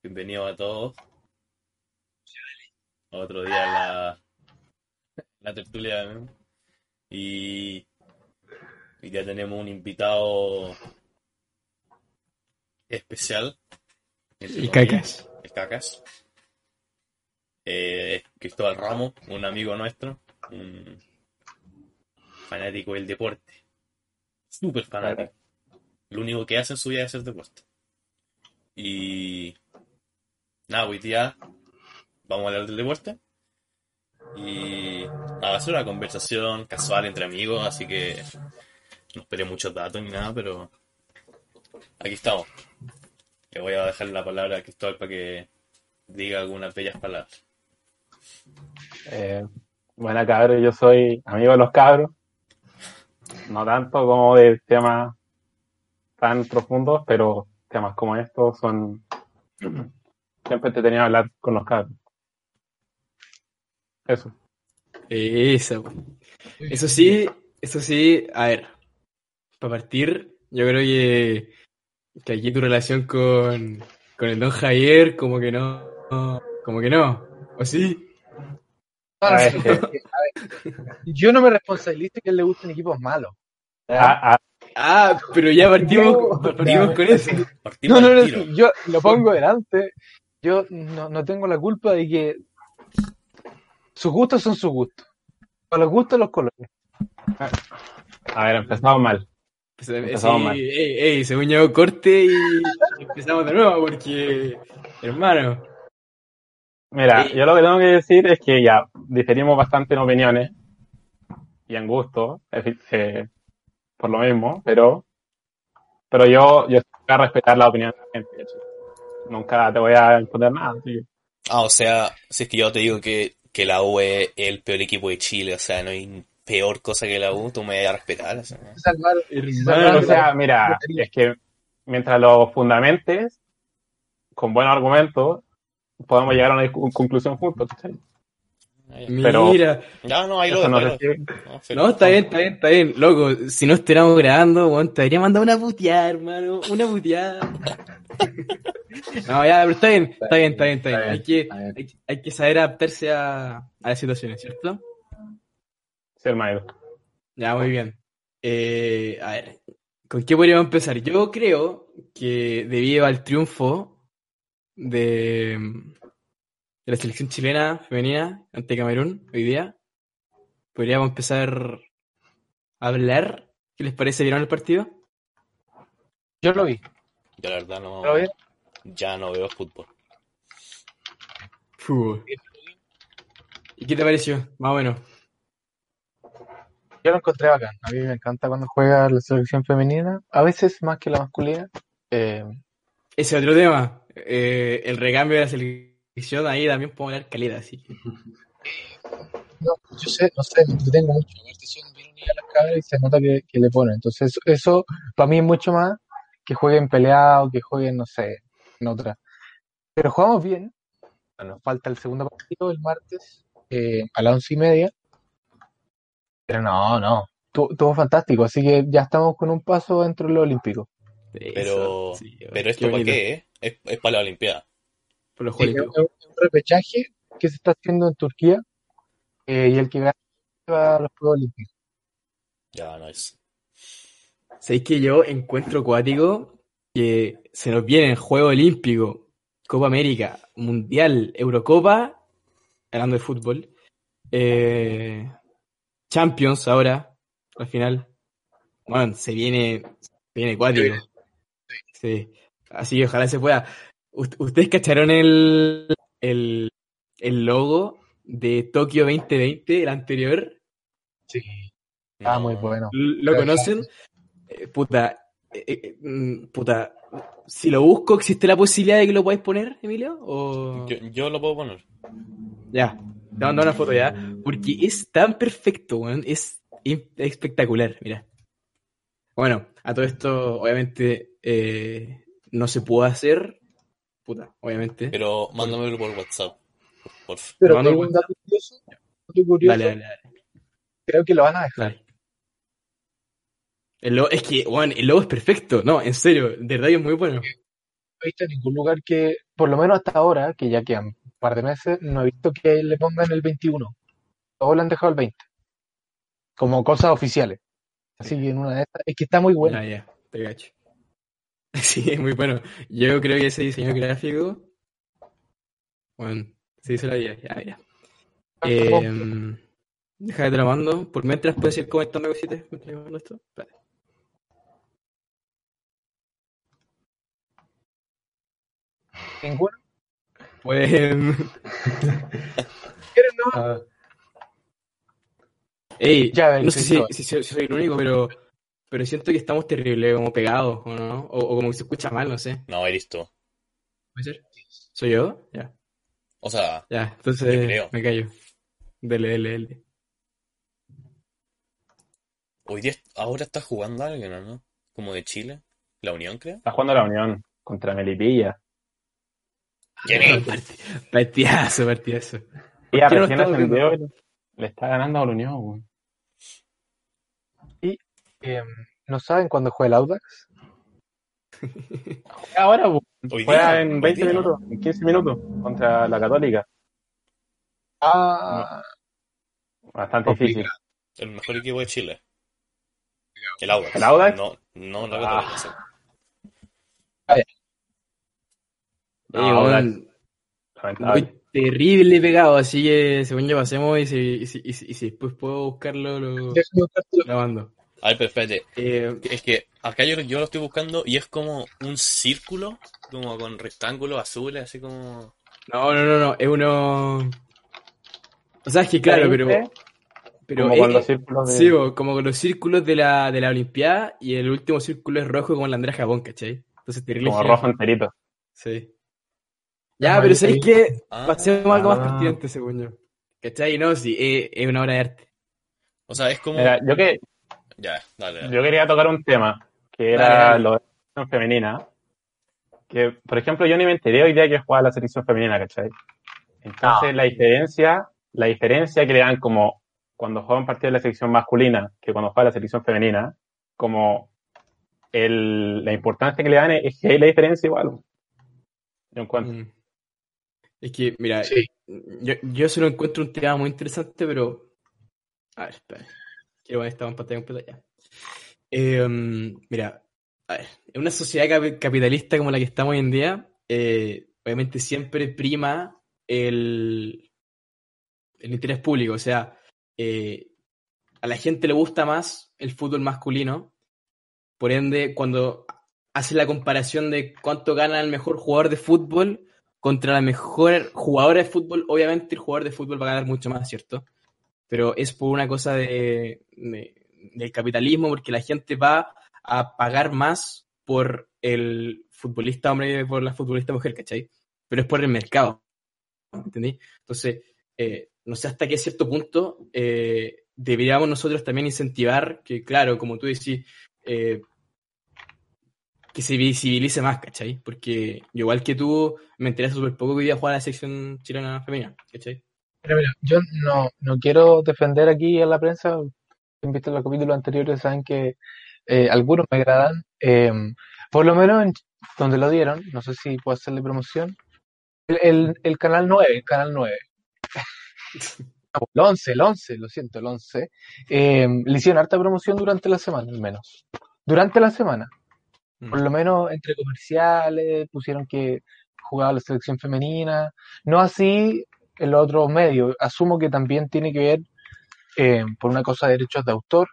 Bienvenido a todos. Otro día en la, la tertulia. ¿no? Y, y ya tenemos un invitado especial. El comillas, cacas. El Cacas. Eh, Cristóbal Ramos, un amigo nuestro, un fanático del deporte. Súper fanático. Lo único que hace en su vida es hacer deporte. Y nada, hoy día vamos a hablar del deporte. Y nada, ser una conversación casual entre amigos, así que no esperé muchos datos ni nada, pero aquí estamos. Le voy a dejar la palabra a Cristóbal para que diga algunas bellas palabras. Eh, buena cabros, yo soy amigo de los cabros. No tanto como de temas tan profundos, pero temas como estos son siempre te tenía que hablar con los cabros. Eso. Eso. Eso sí, eso sí, a ver, para partir, yo creo que, que aquí tu relación con, con el don Javier, como que no, como que no, ¿o sí? A ver, no, que- a ver, yo no me responsabilizo que a él le gusten equipos malos. ah, ah, Ah, pero ya partimos, No, partimos con eso. Partimos No, no, no, yo lo pongo delante. Yo no, no tengo la culpa de que sus gustos son sus gustos. Para los gustos, los colores. a ver, empezamos mal. Pues, eh, Empezamos sí, mal. ey, ey, según yo, corte y empezamos de nuevo, porque, hermano, Mira, yo lo que tengo que decir es que ya diferimos bastante en opiniones y en gusto, eh, por lo mismo, pero, pero yo, yo voy a respetar la opinión de la gente. Nunca te voy a imponer nada. que- Ah, o sea, si es que yo te digo que, que la U es el peor equipo de Chile, o sea, no hay peor cosa que la U, tú me vas a respetar. o sea, ¿no? Salvar, hermano, o sea, mira, es que mientras los fundamentes, con buenos argumentos, podemos llegar a una conclusión juntos. pero- mira, Ya, no, ahí lo no ahí lo sé si- dejo. No, no, está bien, está bien, está bien, loco, si no estuviéramos grabando, weón, te habría mandado una puteada, hermano, una puteada. No, ya, pero está bien, está bien, está bien, está bien. Hay que, hay que saber adaptarse a, a las situaciones, ¿cierto? Sí, hermano. Ya, muy bien. Eh, a ver, ¿con qué podríamos empezar? Yo creo que debido al triunfo de, de la selección chilena femenina ante Camerún hoy día, podríamos empezar a hablar. ¿Qué les parece? ¿Vieron el partido? Yo lo vi. Yo la verdad no, ¿Lo vi? Ya no veo fútbol. Fútbol. ¿Y qué te pareció? Más o menos. Yo lo encontré bacán. A mí me encanta cuando juega la selección femenina. A veces más que la masculina. Eh, Ese otro tema. eh, el recambio de la selección ahí también podemos hablar calidad, así que- no, yo sé, no sé, me entretengo mucho. Aparte son bien unidas las cabras y se nota que, que le ponen. Entonces, eso, eso para mí es mucho más que jueguen peleado, que jueguen, no sé, en otra. Pero jugamos bien. Nos falta el segundo partido el martes eh, a las once y media. Pero no, no. tu- Estuvo fantástico. Así que ya estamos con un paso dentro de lo olímpico. Pero, sí, pero qué esto para qué es? Es, es para la Olimpiada. Por los Sí, Juegos un, es un repechaje que se está haciendo en Turquía eh, y el que gana va a los Juegos Olímpicos. Ya, no es. ¿Sabéis que yo encuentro acuático que se nos viene Juego Olímpico, Copa América, Mundial, Eurocopa, hablando de fútbol, eh, Champions ahora, al final. Bueno, se viene, se viene acuático. Sí. Así que ojalá se pueda. Ust- ¿Ustedes cacharon el, el, el logo de Tokio 2020, el anterior? Sí, está No. muy bueno. ¿Lo conocen? Eh, puta, eh, eh, mm, puta, si lo busco, ¿existe la posibilidad de que lo podáis poner, Emilio? O... Yo, yo lo puedo poner. Ya, te mando una foto ya. Porque es tan perfecto, weón. Es espectacular, mira. Bueno, a todo esto, obviamente, eh, no se puede hacer. Puta, obviamente. Pero mándamelo por WhatsApp. Por, Pero Mando te digo un dato curioso, Dale, dale, dale. creo que lo van a dejar. El logo, es que, weón, el logo es perfecto. No, en serio, de verdad es muy bueno. No he visto en ningún lugar que, por lo menos hasta ahora, que ya quedan un par de meses, no he visto que le pongan el 21. Todos le han dejado el 20. Como cosas oficiales. Así que en una de estas, es que está muy bueno. Ah, ya, te cacho. Sí, es muy bueno. Yo creo que ese diseño gráfico. Bueno, se hizo la vida. Ya, ya. Eh, deja que te lo mando. Por mientras puedes ir comentando cositas mientras esto. Ninguno. Pues. ¿Quieres, no? Ah, Ey, Ya, ven, no sé si, soy- si soy el único, pero. Pero siento que estamos terrible, como pegados, ¿o no? O, o como que se escucha mal, no sé. No, eres tú. ¿Puede ser? ¿Soy yo? Ya. O sea, Ya, entonces creo. me callo. Dele, dele, dele. hoy día, ahora está jugando alguien, ¿o ¿no? Como de Chile. La Unión, creo. Está jugando la Unión contra Melipilla. Parti- Partidazo, partidazo. Y no recién ascendió y le está ganando a la Unión, weón. Eh, ¿No saben cuándo juega el Audax? Juega Ahora, weón. Hoy Juega día, en hoy 20 día, ¿no? minutos, en 15 minutos, contra la Católica. Ah, Bastante difícil. El mejor equipo de Chile. El Audax. ¿El Audax? No, no la Ah. Eh, No, Lamentable. muy terrible pegado, así que según yo pasemos y si, y si, y si- después puedo buscarlo, lo, lo mando. A ver, espérate. Eh, Es que acá yo, yo lo estoy buscando y es como un círculo, como con rectángulos azules, así como. no, no, no, no, es uno... O sea, es que claro, pero... Pero Como es- con los círculos de... Sí, como con los círculos de la, de la Olimpiada y el último círculo es rojo como el Andrés Japón, ¿cachai? Entonces terrible. como rojo enterito. Sí. Ya, Ah, pero ¿sabéis qué? Ah. Pasemos algo más Ah. pertinente, según yo. ¿Cachai? No, sí, es, es una obra de arte. O sea, es como. Mira, yo, que, Ya, dale, dale. yo quería tocar un tema, que era Dale, dale. lo de la selección femenina. Que, por ejemplo, yo ni me enteré hoy día que jugaba la selección femenina, ¿cachai? Entonces, la diferencia, la diferencia que le dan como cuando juega un partido de la selección masculina que cuando juega la selección femenina, como el, la importancia que le dan es, es que hay la diferencia igual. Yo encuentro. Mm. Es que, mira, Sí. yo, yo solo encuentro un tema muy interesante, pero. A ver, espera. Quiero poner esta en pantalla completa ya. Eh, mira, a ver, en una sociedad capi- capitalista como la que estamos hoy en día, eh, obviamente siempre prima el, el interés público. O sea, eh, a la gente le gusta más el fútbol masculino. Por ende, cuando hace la comparación de cuánto gana el mejor jugador de fútbol contra la mejor jugadora de fútbol, obviamente el jugador de fútbol va a ganar mucho más, ¿cierto? Pero es por una cosa de, de- del capitalismo, porque la gente va a pagar más por el futbolista hombre y por la futbolista mujer, ¿cachai? Pero es por el mercado, ¿entendí? Entonces, eh, no sé hasta qué cierto punto eh, deberíamos nosotros también incentivar que, claro, como tú decís, eh, que se visibilice más, ¿cachai? Porque igual que tú, me enteré súper poco que hoy día jugar la sección chilena femenina, ¿cachai? Mira, mira, yo no, no quiero defender aquí a la prensa. Han visto los capítulos anteriores, saben que eh, algunos me agradan. Eh, por lo menos en donde lo dieron, no sé si puedo hacerle promoción. El, el, el canal 9, el canal 9. Ah, El 11, el 11, lo siento, el 11. Eh, le hicieron harta promoción durante la semana, al menos. Durante la semana. Por lo menos entre comerciales, pusieron que jugaba la selección femenina. No así en los otros medios. Asumo que también tiene que ver eh, por una cosa de derechos de autor,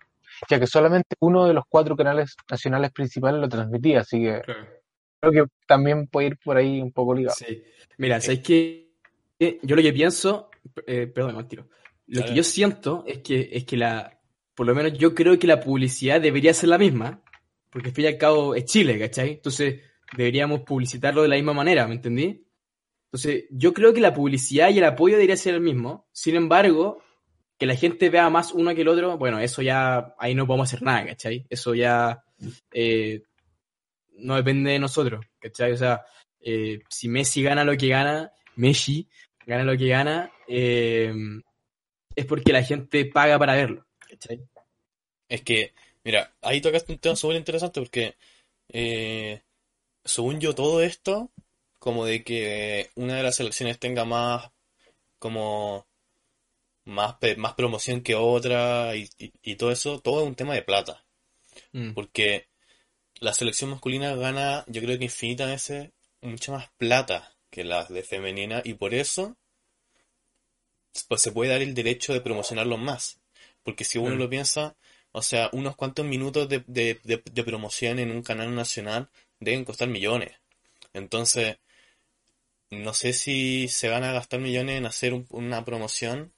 ya que solamente uno de los cuatro canales nacionales principales lo transmitía, así que creo que también puede ir por ahí un poco ligado. Sí. Mira, ¿sabes qué? Eh, Yo lo que pienso, eh, perdón, no, tiro. Lo que yo siento es que, es que la, por lo menos yo creo que la publicidad debería ser la misma, porque al fin y al cabo es Chile, ¿cachai? Entonces, deberíamos publicitarlo de la misma manera, ¿me entendí? Entonces, yo creo que la publicidad y el apoyo debería ser el mismo. Sin embargo, que la gente vea más uno que el otro, bueno, eso ya, ahí no podemos hacer nada, ¿cachai? Eso ya eh, no depende de nosotros, ¿cachai? O sea, eh, si Messi gana lo que gana, Messi gana lo que gana, eh, es porque la gente paga para verlo, ¿cachai? Es que, mira, ahí tocaste un tema súper interesante porque, eh, según yo, todo esto, como de que una de las selecciones tenga más, como, más, más promoción que otra y, y- y todo eso, todo es un tema de plata. Mm. Porque la selección masculina gana, yo creo que infinitas veces, mucha más plata que la de femenina y por eso, pues se puede dar el derecho de promocionarlos más. Porque si uno lo piensa, o sea, unos cuantos minutos de, de, de, de promoción en un canal nacional deben costar millones. Entonces, no sé si se van a gastar millones en hacer un- una promoción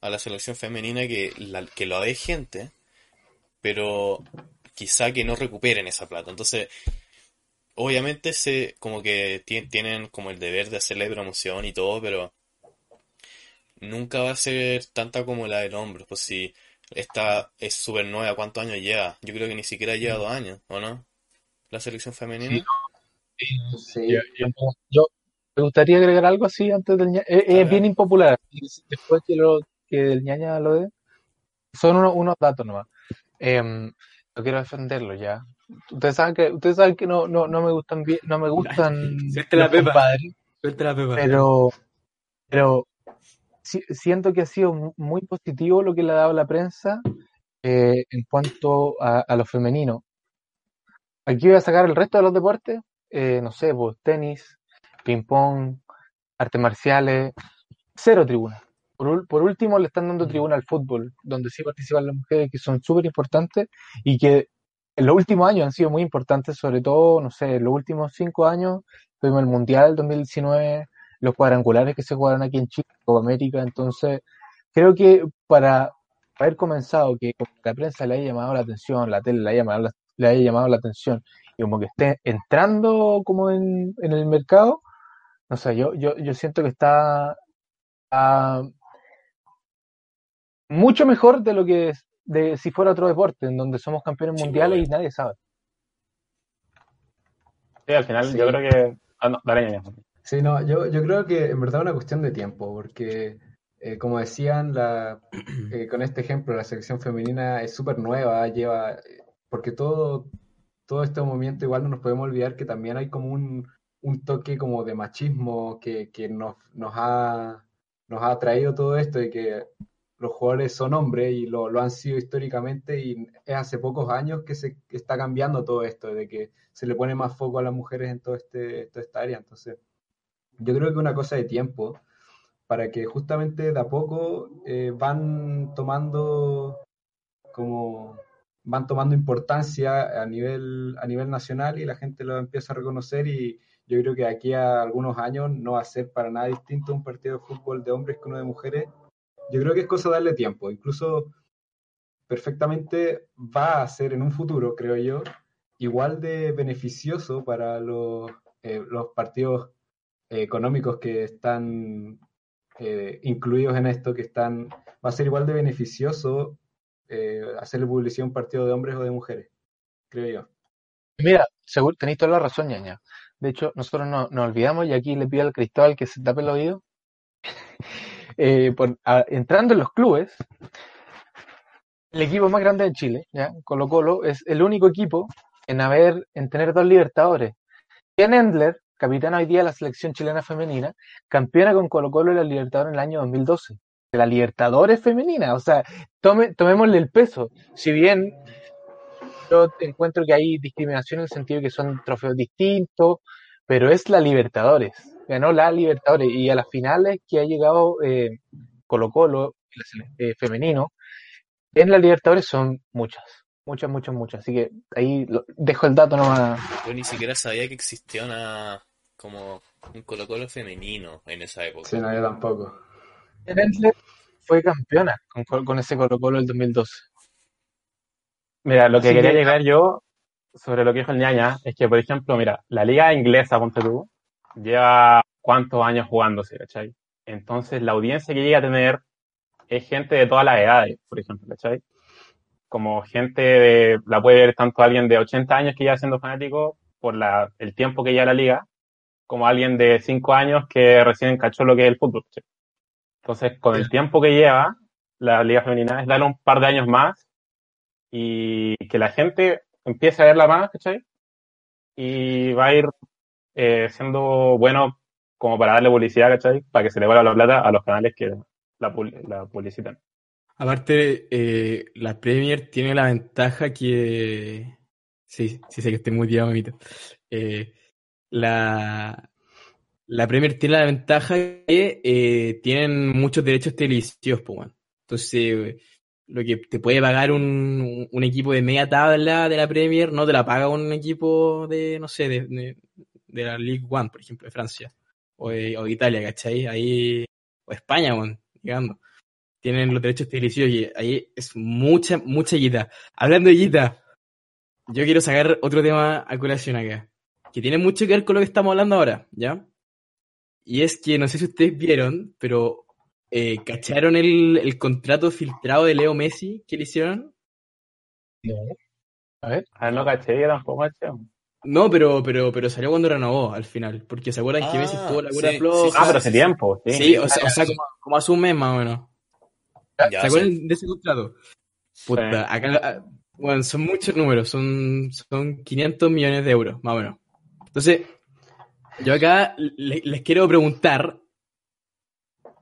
a la selección femenina que, la, que lo dé gente, pero quizá que no recuperen esa plata. Entonces, obviamente se como que ti- tienen como el deber de hacerle promoción y todo, pero nunca va a ser tanta como la del hombre. Pues si esta es súper nueva, ¿cuántos años lleva? Yo creo que ni siquiera lleva dos años, ¿o no? La selección femenina. Sí, yo, yo- me gustaría agregar algo así antes del ña- Es, es bien impopular. Después que, lo, que el ñaña lo dé, son unos, unos datos nomás. Em, no quiero defenderlo ya. Ustedes saben que, ustedes saben que no, no, no me gustan bien, no me gustan Suelta la pepa. pero, pero si- siento que ha sido mu- muy positivo lo que le ha dado la prensa eh, en cuanto a, a lo femenino. Aquí voy a sacar el resto de los deportes, eh, no sé, pues tenis, ping-pong, artes marciales, cero tribuna. Por, por último, le están dando tribuna al fútbol, donde sí participan las mujeres, que son súper importantes y que en los últimos años han sido muy importantes, sobre todo, no sé, en los últimos cinco años, tuvimos el Mundial 2019, los cuadrangulares que se jugaron aquí en Chile, Copa América, entonces creo que para haber comenzado que la prensa le haya llamado la atención, la tele le haya llamado la, le haya llamado la atención y como que esté entrando como en, en el mercado, no sé, yo, yo, yo siento que está, está mucho mejor de lo que es de si fuera otro deporte, en donde somos campeones Sí, mundiales bueno. y nadie sabe. Sí, al final Sí. yo creo que... Ah, no, dale, ñaña. Sí, no, yo, yo creo que en verdad es una cuestión de tiempo, porque eh, como decían, la, eh, con este ejemplo, la selección femenina es súper nueva, lleva, eh, porque todo, todo este movimiento igual no nos podemos olvidar que también hay como un, un toque como de machismo que, que nos, nos ha, nos ha traído todo esto de que los jugadores son hombres y lo, lo han sido históricamente y es hace pocos años que se que está cambiando todo esto, de que se le pone más foco a las mujeres en todo este, toda esta área. Entonces, yo creo que una cosa de tiempo para que justamente de a poco eh, van tomando como van tomando importancia a nivel, a nivel nacional y la gente lo empieza a reconocer y yo creo que aquí a algunos años no va a ser para nada distinto un partido de fútbol de hombres que uno de mujeres. Yo creo que es cosa de darle tiempo, incluso perfectamente va a ser en un futuro, creo yo, igual de beneficioso para los, eh, los partidos económicos que están eh, incluidos en esto, que están, va a ser igual de beneficioso eh, hacerle publicidad a un partido de hombres o de mujeres, creo yo. Mira, seguro, tenéis toda la razón, ñaña. De hecho, nosotros no, nos olvidamos y aquí le pido al Cristóbal que se tape el oído. Eh, entrando en los clubes, el equipo más grande de Chile, ¿ya? Colo Colo, es el único equipo en haber, en tener dos libertadores. Ken Endler, capitán hoy día de la selección chilena femenina, campeona con Colo Colo de la Libertadores en el año 2012. De la Libertadores femenina, o sea, tome, tomémosle el peso. Si bien yo encuentro que hay discriminación en el sentido de que son trofeos distintos, pero es la Libertadores. Ganó la Libertadores y a las finales que ha llegado eh, Colo Colo, eh, femenino, en la Libertadores son muchas, muchas, muchas, muchas. Así que ahí dejo el dato nomás. Yo ni siquiera sabía que existía una como un Colo Colo femenino en esa época. Sí, no, yo tampoco. Fue campeona con, ese Colo Colo del 2012. Mira, lo que quería que- llegar yo sobre lo que dijo el ñaña es que, por ejemplo, mira, la liga inglesa, ponte tú, lleva cuántos años jugándose, ¿cachai? Entonces, la audiencia que llega a tener es gente de todas las edades, por ejemplo, ¿cachai? Como gente de, la puede ver tanto alguien de 80 años que ya siendo fanático por la, el tiempo que lleva la liga, como alguien de 5 años que recién cachó lo que es el fútbol, ¿cachai? Entonces, con el tiempo que lleva la liga femenina, es darle un par de años más y que la gente empiece a verla más, ¿cachai? Y va a ir eh, siendo bueno como para darle publicidad, ¿cachai? Para que se le vuelva la plata a los canales que la, la publicitan. Aparte, eh, la Premier tiene la ventaja que... Sí, sí sé que estoy muy tirado, mamita. Eh, la, la Premier tiene la ventaja que eh, tienen muchos derechos televisivos, pues. Entonces, lo que te puede pagar un, un equipo de media tabla de la Premier, no te la paga un equipo de, no sé, de, de, la League One, por ejemplo, de Francia. O de, o de Italia, ¿cachai? Ahí, o España, weón, llegando tienen los derechos televisivos y ahí es mucha, mucha guita. Hablando de guita, yo quiero sacar otro tema a colación acá, que tiene mucho que ver con lo que estamos hablando ahora, ¿ya? Y es que no sé si ustedes vieron, pero eh, ¿cacharon el, el contrato filtrado de Leo Messi que le hicieron? No. A ver. A ver, no caché, yo tampoco caché. No, pero, pero, pero salió cuando renovó al final, porque se acuerdan que Ah, Messi estuvo la cura sí, floja. sí, Ah, pero hace tiempo, sí. Sí, o sea, o sea, como, como hace un mes más o menos. Ya, ¿Se acuerdan sí. de ese contrato? Puta, Sí. acá, ah, bueno, son muchos números, son, son 500 millones de euros, más o menos. Entonces, yo acá le- les quiero preguntar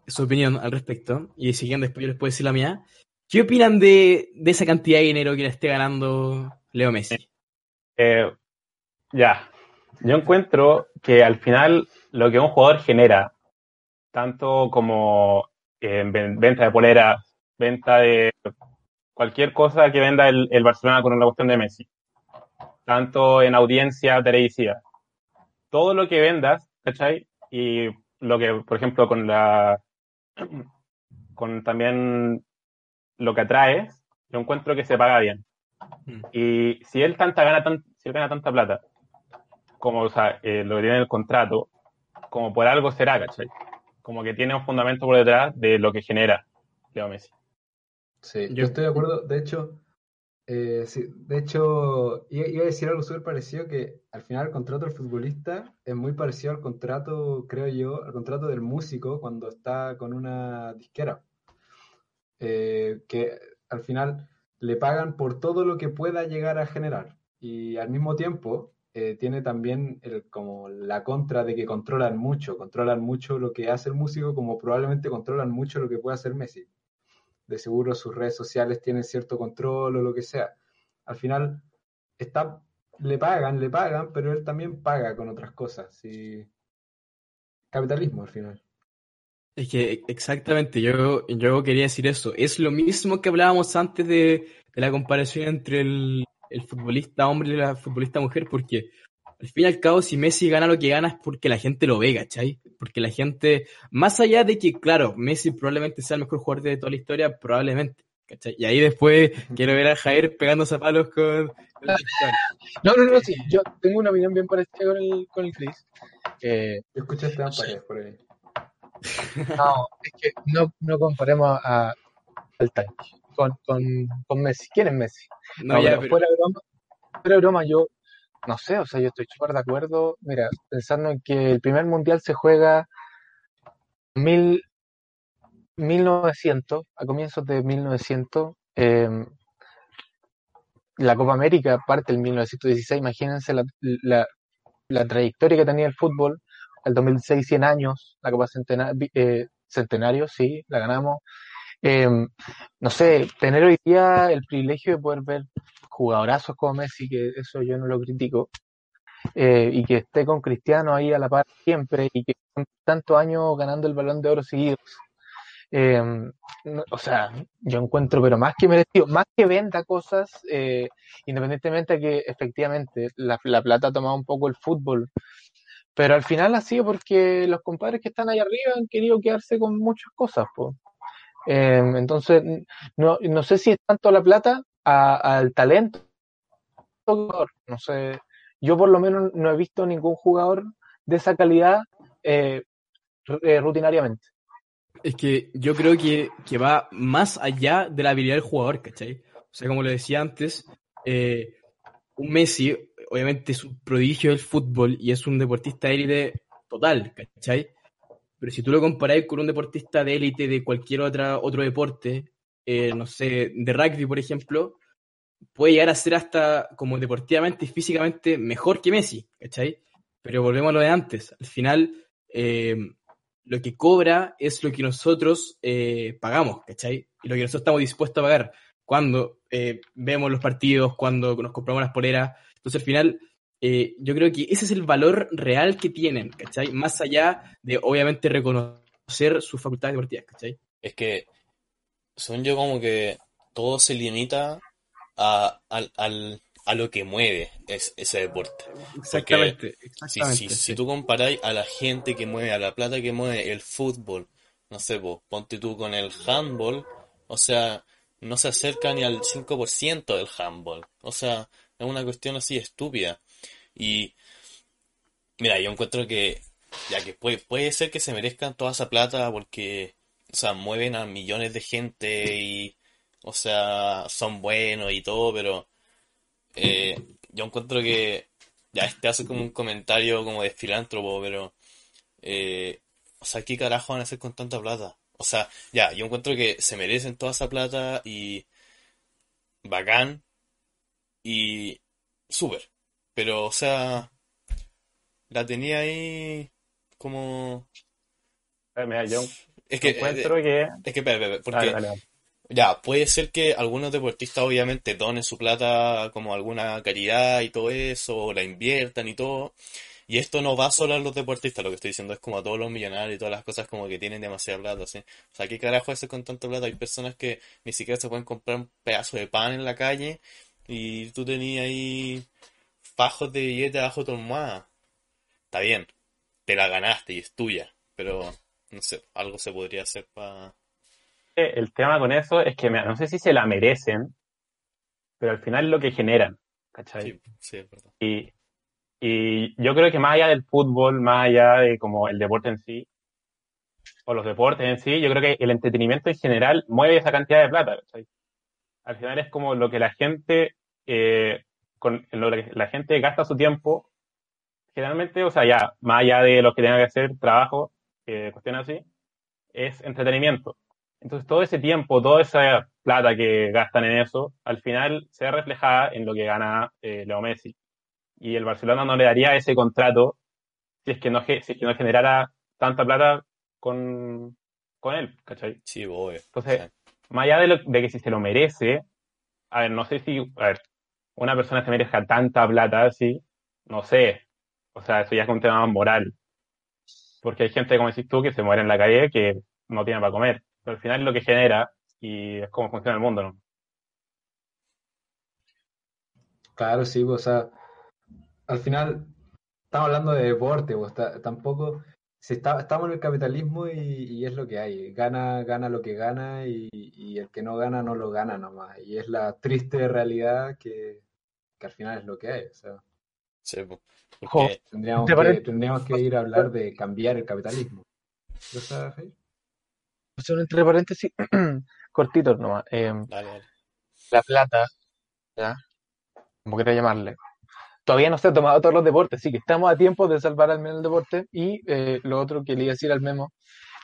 su opinión al respecto, y si quieren después yo les puedo decir la mía. ¿Qué opinan de, de esa cantidad de dinero que le esté ganando Leo Messi? Eh, ya. Yo encuentro que al final lo que un jugador genera, tanto como ven- venta de poleras, venta de cualquier cosa que venda el, el Barcelona con la cuestión de Messi, tanto en audiencia televisiva, todo lo que vendas, ¿cachai? Y lo que, por ejemplo, con la, con también lo que atraes, yo encuentro que se paga bien. Mm. Y si él tanta gana, tan, si él gana tanta plata, como o sea, eh, lo que tiene en el contrato, como por algo será, ¿cachai? Como que tiene un fundamento por detrás de lo que genera Leo Messi. Sí, Yo- yo estoy de acuerdo. De hecho, eh, de hecho, iba, iba a decir algo súper parecido, que al final el contrato del futbolista es muy parecido al contrato, creo yo, al contrato del músico cuando está con una disquera. Eh, que al final le pagan por todo lo que pueda llegar a generar. Y al mismo tiempo eh, tiene también el, como la contra de que controlan mucho, controlan mucho lo que hace el músico, como probablemente controlan mucho lo que puede hacer Messi de seguro sus redes sociales tienen cierto control o lo que sea. Al final, está, le pagan, le pagan, pero él también paga con otras cosas. Y... Capitalismo al final. Es que exactamente, yo, yo quería decir eso. Es lo mismo que hablábamos antes de, de la comparación entre el, el futbolista hombre y la futbolista mujer, porque al fin y al cabo, si Messi gana lo que gana es porque la gente lo ve, ¿cachai? Porque la gente, más allá de que, claro, Messi probablemente sea el mejor jugador de toda la historia, probablemente, ¿cachai? Y ahí después quiero ver a Jair pegándose a palos con... Cristal. No, no, no, sí. Yo tengo una opinión bien parecida con el, con el Chris. Eh, Yo escuché Sí. Paredes por ahí. no, es que no, no comparemos a, al tanque con, con, con Messi. ¿Quién es Messi? No, No, ya, pero pero... fuera de broma, fuera de broma, yo no sé, o sea, yo estoy súper de acuerdo. Mira, pensando en que el primer mundial se juega mil, 1900, a comienzos de 1900, eh, la Copa América parte en 1916, imagínense la, la, la trayectoria que tenía el fútbol, el 2006 100 años, la Copa eh, Centenario, sí, la ganamos. Eh, no sé, tener hoy día el privilegio de poder ver jugadorazos como Messi, que eso yo no lo critico, eh, y que esté con Cristiano ahí a la par siempre, y que con tantos años ganando el balón de oro seguidos. No- o sea, yo encuentro, pero más que merecido, más que venda cosas, eh, independientemente de que efectivamente la, la plata ha tomado un poco el fútbol, pero al final ha sido porque los compadres que están ahí arriba han querido quedarse con muchas cosas, po. Eh, entonces, no, no sé si es tanto la plata al talento. No sé, yo por lo menos no he visto ningún jugador de esa calidad eh, eh, rutinariamente. Es que yo creo que, que va más allá de la habilidad del jugador, ¿cachai? O sea, como lo decía antes, eh, un Messi obviamente es un prodigio del fútbol y es un deportista élite total, ¿cachai? Pero si tú lo comparas con un deportista de élite de cualquier otra, otro deporte, eh, no sé, de rugby, por ejemplo, puede llegar a ser hasta como deportivamente y físicamente mejor que Messi, ¿cachai? Pero volvemos a lo de antes. Al final, eh, lo que cobra es lo que nosotros eh, pagamos, ¿cachai? Y lo que nosotros estamos dispuestos a pagar cuando eh, vemos los partidos, cuando nos compramos las poleras. Entonces, al final, yo creo que ese es el valor real que tienen, ¿cachai? Más allá de, obviamente, reconocer sus facultades deportivas, ¿cachai? Es que, son yo como que todo se limita a, al- al- a lo que mueve es, ese deporte. Exactamente, Si, exactamente. si, si sí. tú comparáis a la gente que mueve, a la plata que mueve el fútbol, no sé, vos, ponte tú con el handball, o sea, no se acerca ni al 5% del handball. O sea, es una cuestión así estúpida. Y, mira, yo encuentro que, ya que puede, puede ser que se merezcan toda esa plata porque, o sea, mueven a millones de gente y, o sea, son buenos y todo, pero eh, yo encuentro que, ya este hace como un comentario como de filántropo, pero, eh, o sea, ¿qué carajo van a hacer con tanta plata? O sea, ya, yo encuentro que se merecen toda esa plata y bacán y súper. Pero, o sea, la tenía ahí como... Eh, Mira, yo Es que, encuentro que... es que, espera, espera, porque Dale, dale, dale. ya, puede ser que algunos deportistas obviamente donen su plata como alguna caridad y todo eso, o la inviertan y todo. Y esto no va solo a los deportistas, lo que estoy diciendo es como a todos los millonarios y todas las cosas como que tienen demasiada plata, ¿sí? O sea, ¿qué carajo hacer con tanta plata? Hay personas que ni siquiera se pueden comprar un pedazo de pan en la calle y tú tenías ahí fajos de billetes abajo tu almohada. Está bien, te la ganaste y es tuya, pero no sé, algo se podría hacer para... El tema con eso es que no sé si se la merecen, pero al final es lo que generan, ¿cachai? Sí, sí, es verdad. Y, y yo creo que más allá del fútbol, más allá de como el deporte en sí, o los deportes en sí, yo creo que el entretenimiento en general mueve esa cantidad de plata, ¿cachai? Al final es como lo que la gente, eh, con lo que la gente gasta su tiempo, generalmente, o sea, ya, más allá de lo que tenga que hacer, trabajo, eh, cuestiones así, es entretenimiento. Entonces todo ese tiempo, toda esa plata que gastan en eso, al final se reflejada en lo que gana eh, Leo Messi. Y el Barcelona no le daría ese contrato si es que no, si es que no generara tanta plata con, con él, ¿cachai? Sí, obvio. Entonces, Más allá de, lo- de que si se lo merece, a ver, no sé si, a ver, una persona se merezca tanta plata así, no sé. O sea, eso ya es un tema moral. Porque hay gente, como decís tú, que se muere en la calle que no tiene para comer. Pero al final es lo que genera y es como funciona el mundo, ¿no? Claro, sí, pues, o sea, al final estamos hablando de deporte, pues, ta- tampoco, si está, estamos en el capitalismo y, es lo que hay, gana, gana lo que gana y, y el que no gana no lo gana nomás, y es la triste realidad que, que al final es lo que hay, o sea, sí. Porque, tendríamos ¿Te que, parece? tendríamos que ir a hablar de cambiar el capitalismo. ¿Lo sabes, Jair? Son entre paréntesis cortitos nomás. Eh, dale, dale. la plata, ¿ya? Como quiera llamarle. Todavía no se ha tomado todos los deportes, así que estamos a tiempo de salvar al menos el deporte. Y eh, lo otro que le iba a decir al Memo,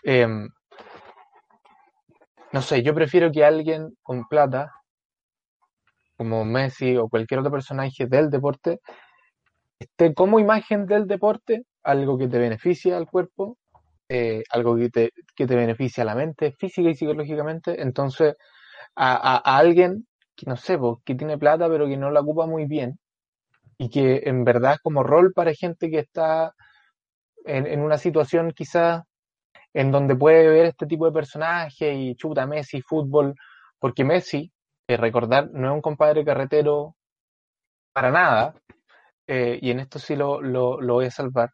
eh, no sé, yo prefiero que alguien con plata, como Messi o cualquier otro personaje del deporte, como imagen del deporte, algo que te beneficia al cuerpo, eh, algo que te, que te beneficia a la mente, física y psicológicamente. Entonces, a, alguien que no sé, que tiene plata pero que no la ocupa muy bien y que en verdad es como rol para gente que está en, en una situación quizás en donde puede ver este tipo de personaje y chuta Messi, fútbol, porque Messi, eh, recordar, no es un compadre carretero para nada, eh, y en esto sí lo, lo, lo voy a salvar,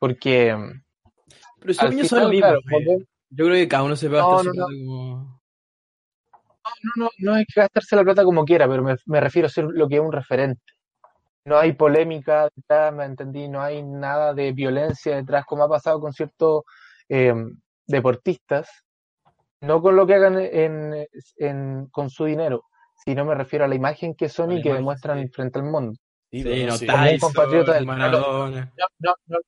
porque mm, Pero son lo final, claro, güey. volver- Yo creo que cada uno se puede No, gastar su no, no. como... no, no, no es que gastarse la plata como quiera, pero me, me refiero a ser lo que es un referente. no hay polémica detrás, me entendí, no hay nada de violencia detrás, como ha pasado con ciertos eh, deportistas, no con lo que hagan en, en- con su dinero, sino me refiero a la imagen que son A y que imagen, demuestran sí. frente al mundo. Sí, no, sí. Tyson, compatriota del- Maradona. No, no, no,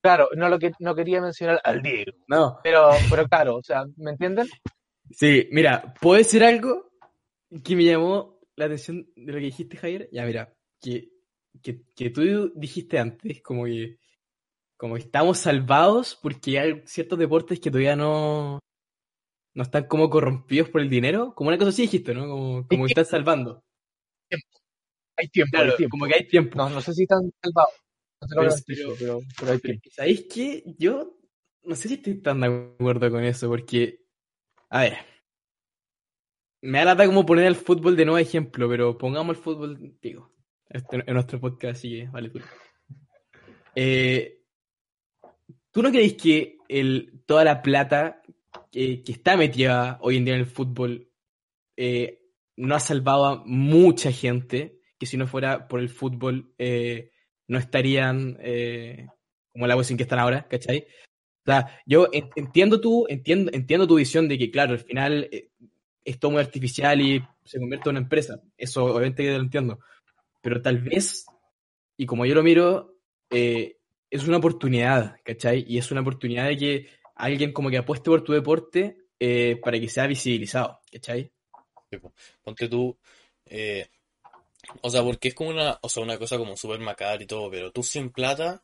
claro, no lo que no quería mencionar al Diego, No, pero, pero claro, o sea, ¿me entienden? sí, mira, ¿puedo decir algo que me llamó la atención de lo que dijiste, Javier? Ya, mira, que, que, que tú dijiste antes, como que, como que estamos salvados porque hay ciertos deportes que todavía no, no están como corrompidos por el dinero, como una cosa así dijiste, ¿no? Como, como que están salvando. Hay tiempo, Claro, hay tiempo. como que hay tiempo. No, no sé si están salvados, no te lo Pero- garantizo, pero, pero hay tiempo. ¿Sabéis qué? Yo no sé si estoy tan de acuerdo con eso, porque, a ver, me da lata como poner el fútbol de nuevo ejemplo, pero pongamos el fútbol, digo, este, en nuestro podcast, así que vale tú. Eh, ¿Tú no creéis que el, toda la plata que, que está metida hoy en día en el fútbol eh, no ha salvado a mucha gente que si no fuera por el fútbol eh, no estarían eh, como la posición que están ahora, ¿cachai? O sea, yo en- entiendo tu, entiendo, entiendo tu visión de que, claro, al final eh, es todo muy artificial y se convierte en una empresa. Eso obviamente lo entiendo. Pero tal vez, y como yo lo miro, eh, es una oportunidad, ¿cachai? Y es una oportunidad de que alguien como que apueste por tu deporte eh, para que sea visibilizado, ¿cachai? Ponte tú, eh, o sea, porque es como una, o sea, una cosa como súper macabra y todo, pero tú sin plata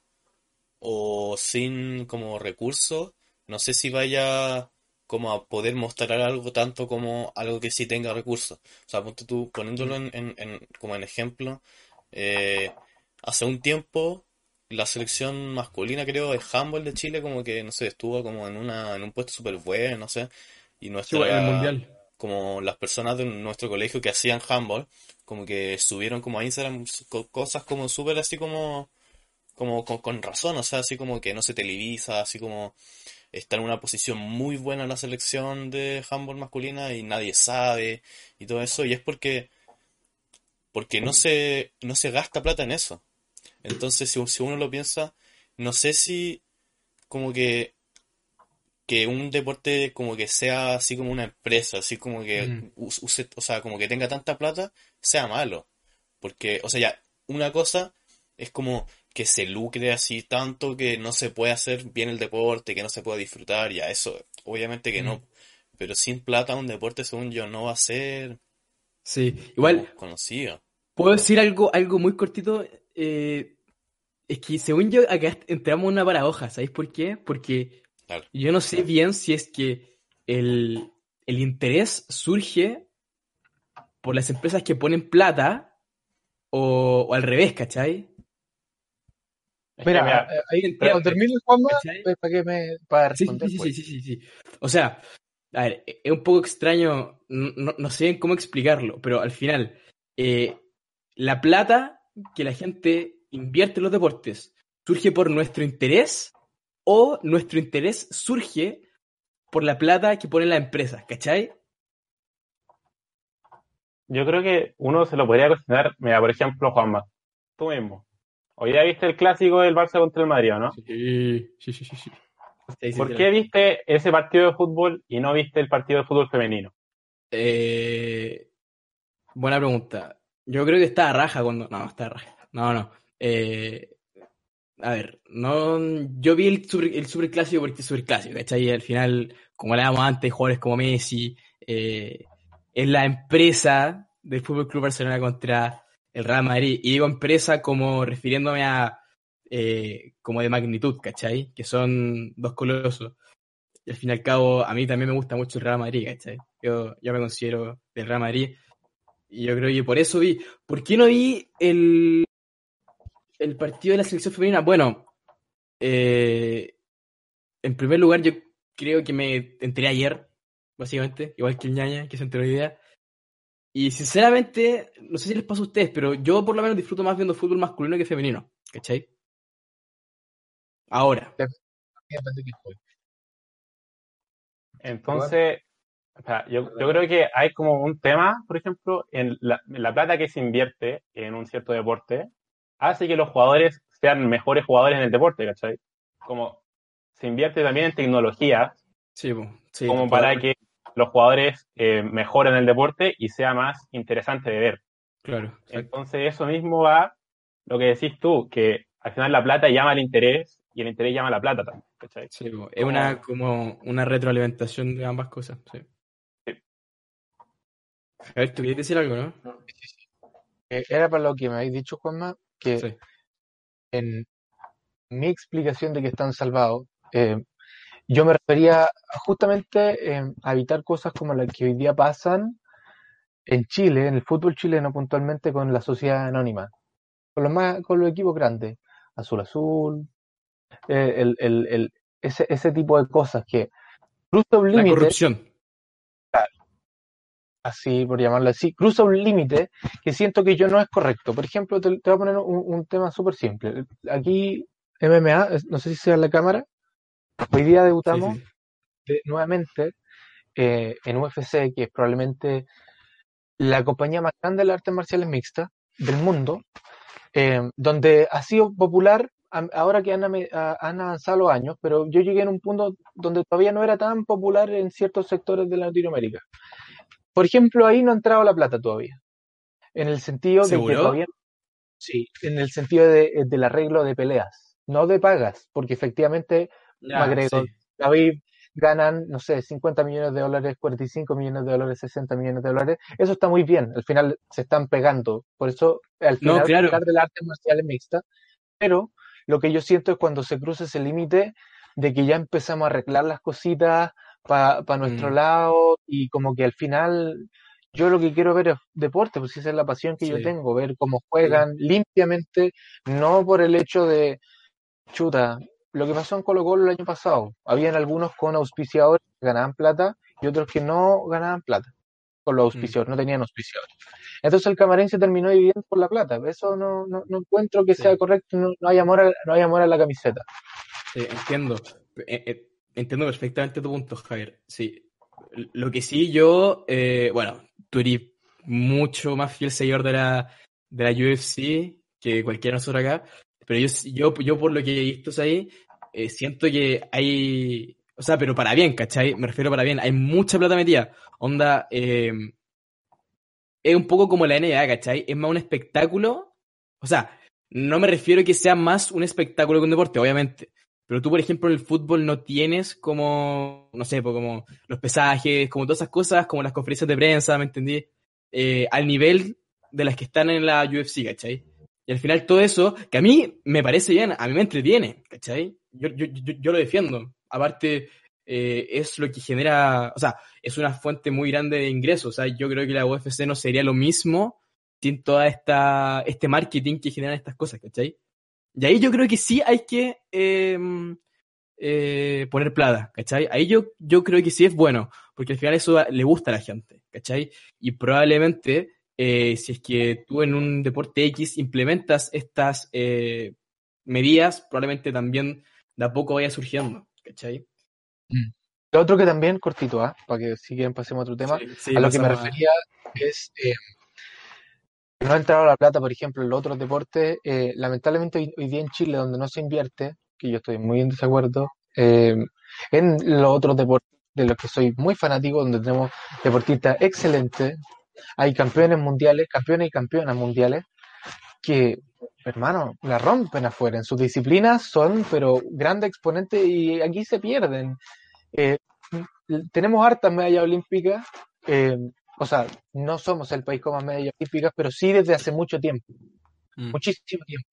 o sin como recursos, no sé si vaya como a poder mostrar algo tanto como algo que sí tenga recursos. O sea, ponte tú, poniéndolo en, en- en- como en ejemplo, eh, hace un tiempo la selección masculina, creo, de handball de Chile, como que, no sé, estuvo como en una, en un puesto súper bueno, no sé, y Sí, nuestra, bueno, en el mundial. Como las personas de nuestro colegio que hacían handball, como que subieron como a Instagram co- cosas como súper así como, como con, razón, o sea, así como que no se televisa, así como está en una posición muy buena la selección de handball masculina y nadie sabe y todo eso, y es porque, porque no se, no se gasta plata en eso. Entonces, si, si uno lo piensa, no sé si como que que un deporte como que sea así como una empresa, así como que Mm. us- use, o sea, como que tenga tanta plata, sea malo. Porque, o sea, ya, una cosa es como que se lucre así tanto que no se puede hacer bien el deporte, que no se puede disfrutar, ya, eso, obviamente que no. Mm. Pero sin plata un deporte, según yo, no va a ser Sí, igual, conocido. ¿Puedo decir algo, algo muy cortito? Eh, es que según yo acá entramos en una paradoja, ¿sabéis por qué? Porque Claro. yo no sé bien si es que el, el interés surge por las empresas que ponen plata o, o al revés, ¿cachai? Es que, Mira, mira, eh, ahí, Entiendo. cuando termine Juanma, eh, para que me para Sí, responder sí, sí, pues. sí, sí, sí, sí. O sea, a ver, e- es un poco extraño, no, no- no sé bien cómo explicarlo, pero al final, eh, la plata que la gente invierte en los deportes surge por nuestro interés o nuestro interés surge por la plata que ponen las empresas, ¿cachai? Yo creo que uno se lo podría cuestionar, mira, por ejemplo, Juanma, tú mismo. Hoy ya viste el clásico del Barça contra el Madrid, ¿o ¿no? Sí, sí, sí, sí. sí. Sí, sí, ¿Por sí, qué viste ese partido de fútbol y no viste el partido de fútbol femenino? Eh, buena pregunta. Yo creo que estaba raja cuando. No, estaba raja. No, no. Eh, a ver, no, yo vi el super, el superclásico porque es superclásico, ¿cachai? Al final, como hablábamos antes, jugadores como Messi, eh, es la empresa del Fútbol Club Barcelona contra el Real Madrid. Y digo empresa como refiriéndome a eh, como de magnitud, ¿cachai? Que son dos colosos. Y al fin y al cabo, a mí también me gusta mucho el Real Madrid, ¿cachai? Yo, yo me considero del Real Madrid. Y yo creo que por eso vi. ¿Por qué no vi el, el partido de la selección femenina? Bueno, eh, en primer lugar, yo creo que me enteré ayer, básicamente, igual que el ñaña, que se enteró hoy día. Y sinceramente, no sé si les pasa a ustedes, pero yo por lo menos disfruto más viendo fútbol masculino que femenino, ¿cachai? Ahora. De. Entonces, o sea, yo, yo creo que hay como un tema, por ejemplo, en la, en la plata que se invierte en un cierto deporte, hace que los jugadores sean mejores jugadores en el deporte, ¿cachai? Como se invierte también en tecnología Sí, sí, como para que los jugadores eh, mejoren el deporte y sea más interesante de ver. Claro. exacto. Entonces eso mismo va, lo que decís tú, que al final la plata llama al interés y el interés llama a la plata también, ¿cachai? Sí, es una, como una retroalimentación de ambas cosas. Sí. Sí. A ver, ¿tú querías decir algo, no? Eh, Era para lo que me habéis dicho, Juanma, que Sí. en mi explicación de que están salvados, eh, yo me refería justamente eh, a evitar cosas como las que hoy día pasan en Chile, en el fútbol chileno puntualmente con la sociedad anónima, con los más, con los equipos grandes, azul azul, eh, el, el- el- ese, ese tipo de cosas que cruza un La corrupción. Así por llamarlo así, cruza un límite que siento que yo no es correcto. Por ejemplo, te, te voy a poner un, un tema súper simple. Aquí, MMA, no sé si sea en la cámara, hoy día debutamos sí. de- nuevamente eh, en UFC, que es probablemente la compañía más grande de las artes marciales mixtas del mundo, eh, donde ha sido popular ahora que han, han avanzado los años, pero yo llegué en un punto donde todavía no era tan popular en ciertos sectores de Latinoamérica. Por ejemplo, ahí no ha entrado la plata todavía, en el sentido de que todavía... Sí, en el sentido de, del arreglo de peleas, no de pagas, porque efectivamente Ya, McGregor, sí. David ganan, no sé, 50 millones de dólares, 45 millones de dólares, 60 millones de dólares. Eso está muy bien. Al final se están pegando. Por eso, al No, final, claro. hablar de las artes marciales mixtas. Pero lo que yo siento es cuando se cruza ese límite de que ya empezamos a arreglar las cositas para nuestro Mm. lado y como que al final yo lo que quiero ver es deporte, pues esa es la pasión que yo tengo, ver cómo juegan limpiamente, no por el hecho de chuta, lo que pasó en Colo Colo el año pasado. Habían algunos con auspiciadores que ganaban plata y otros que no ganaban plata con los auspiciadores, no tenían auspiciadores. Entonces el camarín se terminó dividiendo por la plata. Eso no, no, no encuentro que Sí. sea correcto, no, no hay amor a, no hay amor a la camiseta. Entiendo. Eh, eh, Entiendo perfectamente tu punto, Javier. Sí. Lo que sí, yo, eh, bueno, tú eres mucho más fiel seguidor de la, de la UFC que cualquiera de nosotros acá, pero yo, yo, yo por lo que he visto ahí, eh, siento que hay, o sea, pero para bien, ¿cachai? Me refiero para bien, hay mucha plata metida. Onda, eh, es un poco como la NBA, ¿cachai? Es más un espectáculo, o sea, no me refiero a que sea más un espectáculo que un deporte, obviamente. Pero tú, por ejemplo, en el fútbol no tienes como, no sé, como los pesajes, como todas esas cosas, como las conferencias de prensa, ¿me entendí? Eh, al nivel de las que están en la UFC, ¿cachai? Y al final todo eso, que a mí me parece bien, a mí me entretiene, ¿cachai? Yo, yo, yo, yo lo defiendo. Aparte, eh, es lo que genera, o sea, es una fuente muy grande de ingresos. O sea, yo creo que la UFC no sería lo mismo sin toda este marketing que generan estas cosas, ¿cachai? Y ahí yo creo que sí hay que eh, eh, poner plata, ¿cachai? Ahí yo, yo creo que sí es bueno, porque al final eso le gusta a la gente, ¿cachai? Y probablemente, eh, si es que tú en un deporte X implementas estas eh, medidas, probablemente también de a poco vaya surgiendo, ¿cachai? Lo otro que también, cortito, ¿ah? para que si quieren pasemos a otro tema, Sí, sí, a lo que me refería es que no ha entrado la plata, por ejemplo, en los otros deportes. eh, lamentablemente hoy, día en Chile, donde no se invierte, que yo estoy muy en desacuerdo, eh, en los otros deportes de los que soy muy fanático, donde tenemos deportistas excelentes, hay campeones mundiales, campeones y campeonas mundiales, que, hermano, la rompen afuera. En sus disciplinas son, pero grandes exponentes y aquí se pierden. Eh, tenemos hartas medallas olímpicas, eh, o sea, no somos el país con más medallas olímpicas, pero sí desde hace mucho tiempo, Mm. muchísimo tiempo.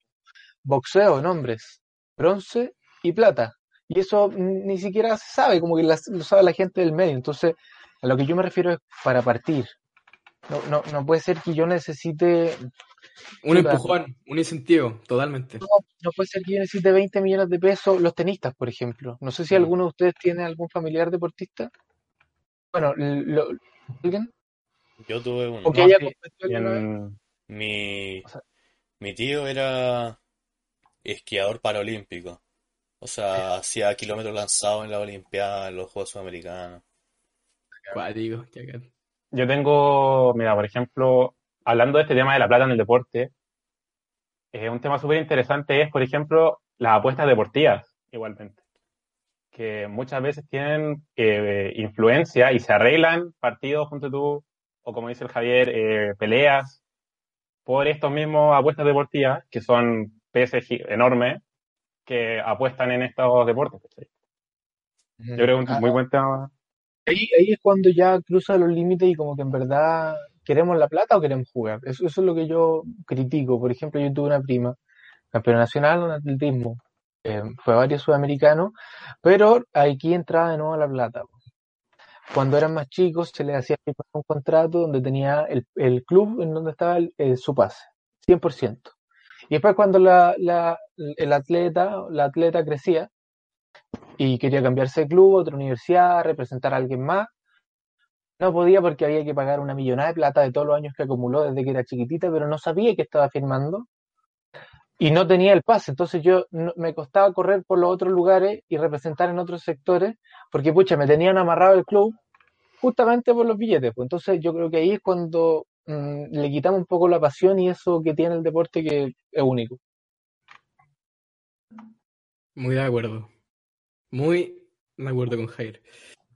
Boxeo en hombres, bronce y plata. Y eso ni siquiera se sabe, como que las- lo sabe la gente del medio. Entonces, a lo que yo me refiero es para partir. No, no, no puede ser que yo necesite, Un empujón, un incentivo, totalmente. no, no puede ser que yo necesite 20 millones de pesos los tenistas, por ejemplo. No sé si Mm. alguno de ustedes tiene algún familiar deportista. Bueno, lo- ¿alguien? Yo tuve uno. Mi, O sea- mi tío era esquiador paralímpico. O sea, hacía kilómetros lanzados en la Olimpiada, en los Juegos Sudamericanos. Yo tengo, mira, por ejemplo, hablando de este tema de la plata en el deporte, eh, un tema súper interesante es, por ejemplo, las apuestas deportivas, igualmente. Que muchas veces tienen eh, influencia y se arreglan partidos junto a tú, o como dice el Javier, eh, peleas por estos mismos apuestas deportivas, que son peces enormes, que apuestan en estos deportes. Yo creo que es un Ah, muy buen tema. Ahí, ahí es cuando ya cruza los límites y como que en verdad queremos la plata o queremos jugar. Eso, eso es lo que yo critico. Por ejemplo, yo tuve una prima, campeona nacional en atletismo, eh, fue varios sudamericanos, pero aquí entraba de nuevo la plata. Cuando eran más chicos se les hacía firmar un contrato donde tenía el, el club en donde estaba el- el- su pase, 100%. Y después cuando la, la- el atleta, la atleta crecía y quería cambiarse de club, otra universidad, representar a alguien más, no podía porque había que pagar una millonada de plata de todos los años que acumuló desde que era chiquitita, pero no sabía que estaba firmando y no tenía el pase. Entonces yo no- me costaba correr por los otros lugares y representar en otros sectores, porque pucha, me tenían amarrado el club justamente por los billetes. Pues entonces yo creo que ahí es cuando mm, le quitamos un poco la pasión y eso que tiene el deporte que es único. Muy de acuerdo. Muy de acuerdo con Jair.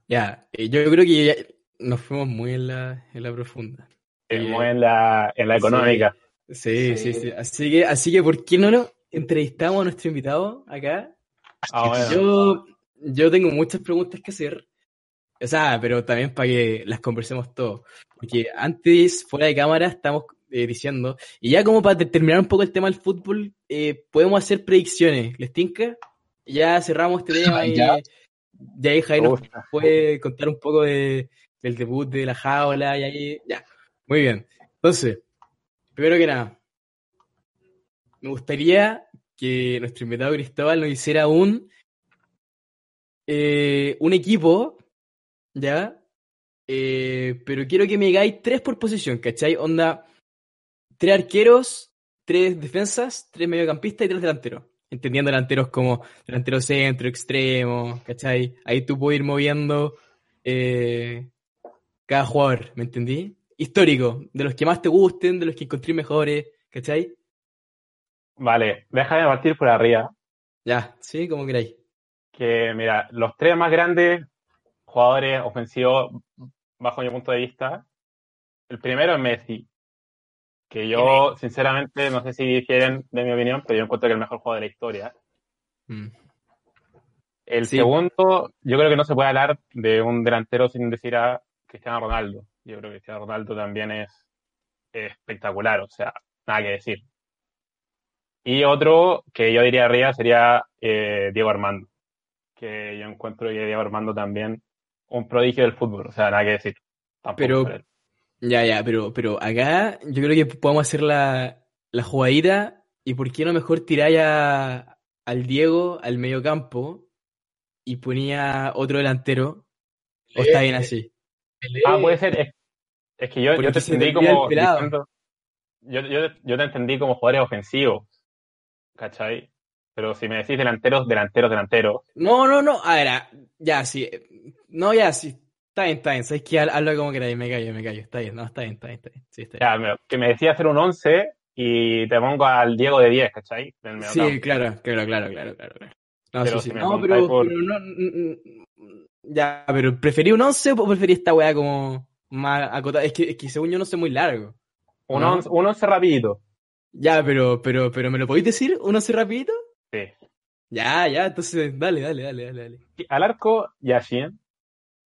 Ya, eh, yo creo que ya nos fuimos muy en la, en la profunda. Estamos en la, en la económica. Sí, sí, Sí. sí. Así que, así que, ¿por qué no lo entrevistamos a nuestro invitado acá? Ah, bueno. Yo, yo tengo muchas preguntas que hacer. O sea, pero también para que las conversemos todos. Porque antes, fuera de cámara, estamos eh, diciendo. Y ya como para terminar un poco el tema del fútbol, eh, podemos hacer predicciones. ¿Les tinca? Ya cerramos este tema y Ya. ya ahí Jair nos puede contar un poco de, del debut de la jaula y ahí. Ya. Muy bien. Entonces, primero que nada, me gustaría que nuestro invitado Cristóbal nos hiciera un eh, un equipo, ¿ya? Eh, pero quiero que me digáis tres por posición, ¿cachai? Onda, tres arqueros, tres defensas, tres mediocampistas y tres delanteros. Entendiendo delanteros como delantero centro, extremo, ¿cachai? Ahí tú puedes ir moviendo eh, cada jugador, ¿me entendí? Histórico, de los que más te gusten, de los que encontré mejores, ¿cachai? Vale, déjame partir por arriba. Ya, sí, como queráis. Que mira, los tres más grandes jugadores ofensivos, bajo mi punto de vista, el primero es Messi. Que yo, sinceramente, no sé si difieren de mi opinión, pero yo encuentro que es el mejor jugador de la historia. Mm. El Sí. segundo, yo creo que no se puede hablar de un delantero sin decir a Cristiano Ronaldo. Yo creo que Cristiano Ronaldo también es espectacular, o sea, nada que decir. Y otro que yo diría arriba sería eh, Diego Armando, que yo encuentro que Diego Armando también un prodigio del fútbol, o sea, nada que decir. Tampoco Pero-. Ya, ya, pero, pero acá yo creo que podemos hacer la, la jugadita y por qué no mejor tiráis a- al Diego al medio campo y ponía otro delantero. ¿O está bien así? Ah, puede ser. Es, es que yo, yo te entendí como. diciendo- yo, yo, yo te entendí como jugadores ofensivos. ¿Cachai? Pero si me decís delanteros, delanteros, delanteros. No, no, no. A ver, ya, sí. No, ya, sí. Está bien, está bien. Sabes que hazlo como queráis. Me callo, me callo. Está bien, no, está bien, está bien, está bien. Sí, está bien. Ya, me- que me decís hacer un 11 y te pongo al Diego de 10, ¿cachai? Sí, claro, claro, claro, claro, claro. No, Pero sí, sí. si me No, pero, por- pero no, ya, pero ¿preferí un 11 o preferí esta weá como más acotada? Es que, es que según yo no sé muy largo. Un, ¿no? 11, un 11 rapidito. Ya, pero, pero, pero ¿me lo podéis decir? ¿Un 11 rapidito? Sí. Ya, ya, entonces dale, dale, dale, dale, dale. Al arco, Yashin.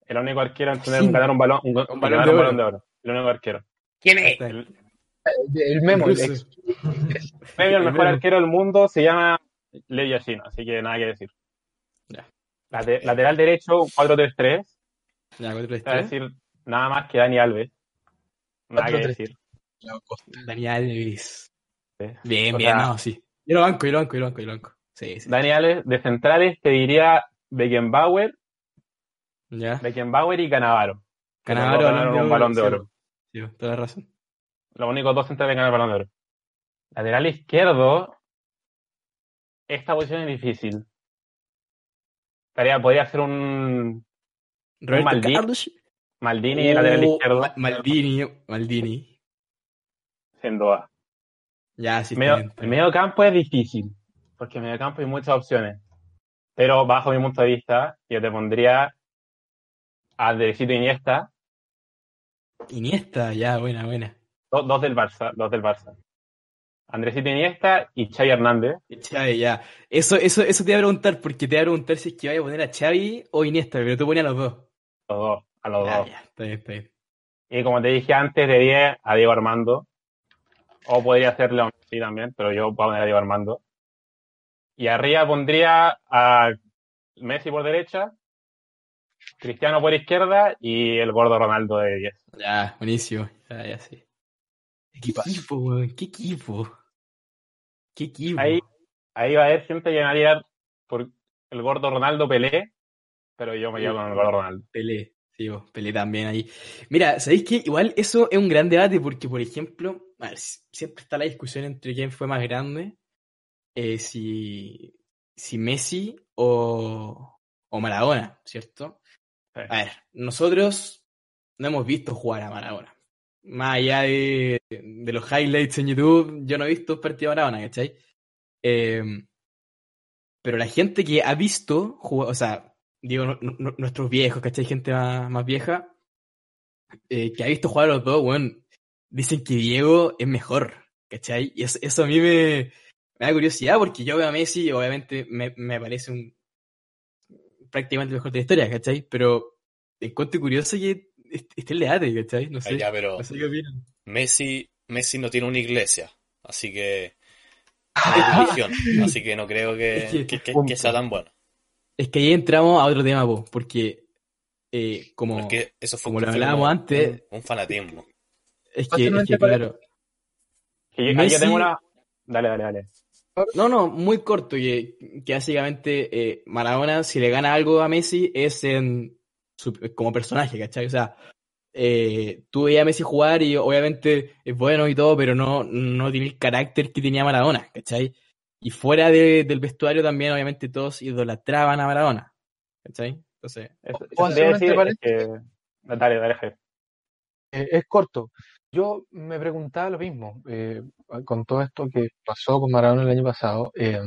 El único arquero en tener Sí. ganar un balón, un, balón de un oro. balón de oro. El único arquero. ¿Quién es? El El memo, el ex- al mejor arquero del mundo se llama Lev Yashin, así que nada que decir. Lateral derecho, 4-3-3. Ya, 4 3 Es decir, nada más que Dani Alves. Nada que 4-3-3. decir. Dani Alves. Sí. Bien, O bien, sea- no, sí. Yo lo banco, yo lo banco, yo lo banco, yo lo banco. Sí, sí. Dani Alves, de centrales, te diría Beckenbauer, Ya. Beckenbauer y Canavaro. Canavaro, ganaron un balón de oro. Sí, toda la razón. Los únicos dos centrales que ganaron el balón de oro. Lateral izquierdo, esta posición es difícil. Podría ser un Roberto Maldini, Carlos. Maldini, lateral Oh, izquierdo, Ma- Maldini, Maldini. sin duda. Ya, sí, Medio- el medio campo es difícil, porque en medio campo hay muchas opciones. Pero bajo mi punto de vista, yo te pondría a Andresito Iniesta, Iniesta, ya, buena, buena. do- dos del Barça, dos del Barça. Andresito Iniesta y Xavi Hernández. Xavi, ya. Eso, eso, eso te iba a preguntar, porque te iba a preguntar si es que vaya a poner a Xavi o Iniesta, pero tú ponías a los dos. Los dos, a los dos. ya, está bien, está bien. Y como te dije antes, de 10 a Diego Armando. O podría ser León sí también, pero yo voy a poner a Diego Armando. Y arriba pondría a Messi por derecha, Cristiano por izquierda y el gordo Ronaldo de 10. Ya, buenísimo. Ya, ya, sí. ¿Qué equipo, weón? ¿Qué equipo? ¿Qué equipo? Ahí, ahí va a haber siempre llenaría por el gordo Ronaldo Pelé, pero yo me quedo con el gordo Ronaldo. Pelé, sí, vos, Pelé también ahí. Mira, ¿sabéis qué? Igual eso es un gran debate porque, por ejemplo, a ver, si- siempre está la discusión entre quién fue más grande, eh, si, si Messi o, o Maradona, ¿cierto? Sí. A ver, nosotros no hemos visto jugar a Maradona. Más allá de, los highlights en YouTube, yo no he visto un partido de Maradona, ¿cachai? Eh, pero la gente que ha visto o sea, digo, nu- nu- nuestros viejos, ¿cachai? Gente más, más vieja, eh, que ha visto jugar a los dos, weón, dicen que Diego es mejor, ¿cachai? Y eso, eso a mí me, da curiosidad porque yo veo a Messi y obviamente me, me parece un prácticamente mejor de la historia, ¿cachai? Pero encuentro curioso que est- esté el debate, ¿cachai? No Ah, sé, ya, pero no sé qué opinan. Messi, Messi no tiene una iglesia, así que no hay religión, así que no creo que, Es que- que- que- punto. que sea tan bueno. Es que ahí entramos a otro tema, po, porque eh, como, Porque eso fue, como lo hablábamos antes, un fanatismo. es que, es claro, Que yo- ahí Messi- yo tengo una. Dale, dale, dale. No, no, muy corto, que, que básicamente eh, Maradona, si le gana algo a Messi, es en su- como personaje, ¿cachai? O sea, eh, tú veías a Messi jugar y obviamente es bueno y todo, pero no, no tiene el carácter que tenía Maradona, ¿cachai? Y fuera de- del vestuario también, obviamente, todos idolatraban a Maradona, ¿cachai? Entonces, Eso, ¿Puedo eso hacer quería un decir entre es que. Dale, dale. Eh, es corto. Yo me preguntaba lo mismo, eh, con todo esto que pasó con Maradona el año pasado. eh,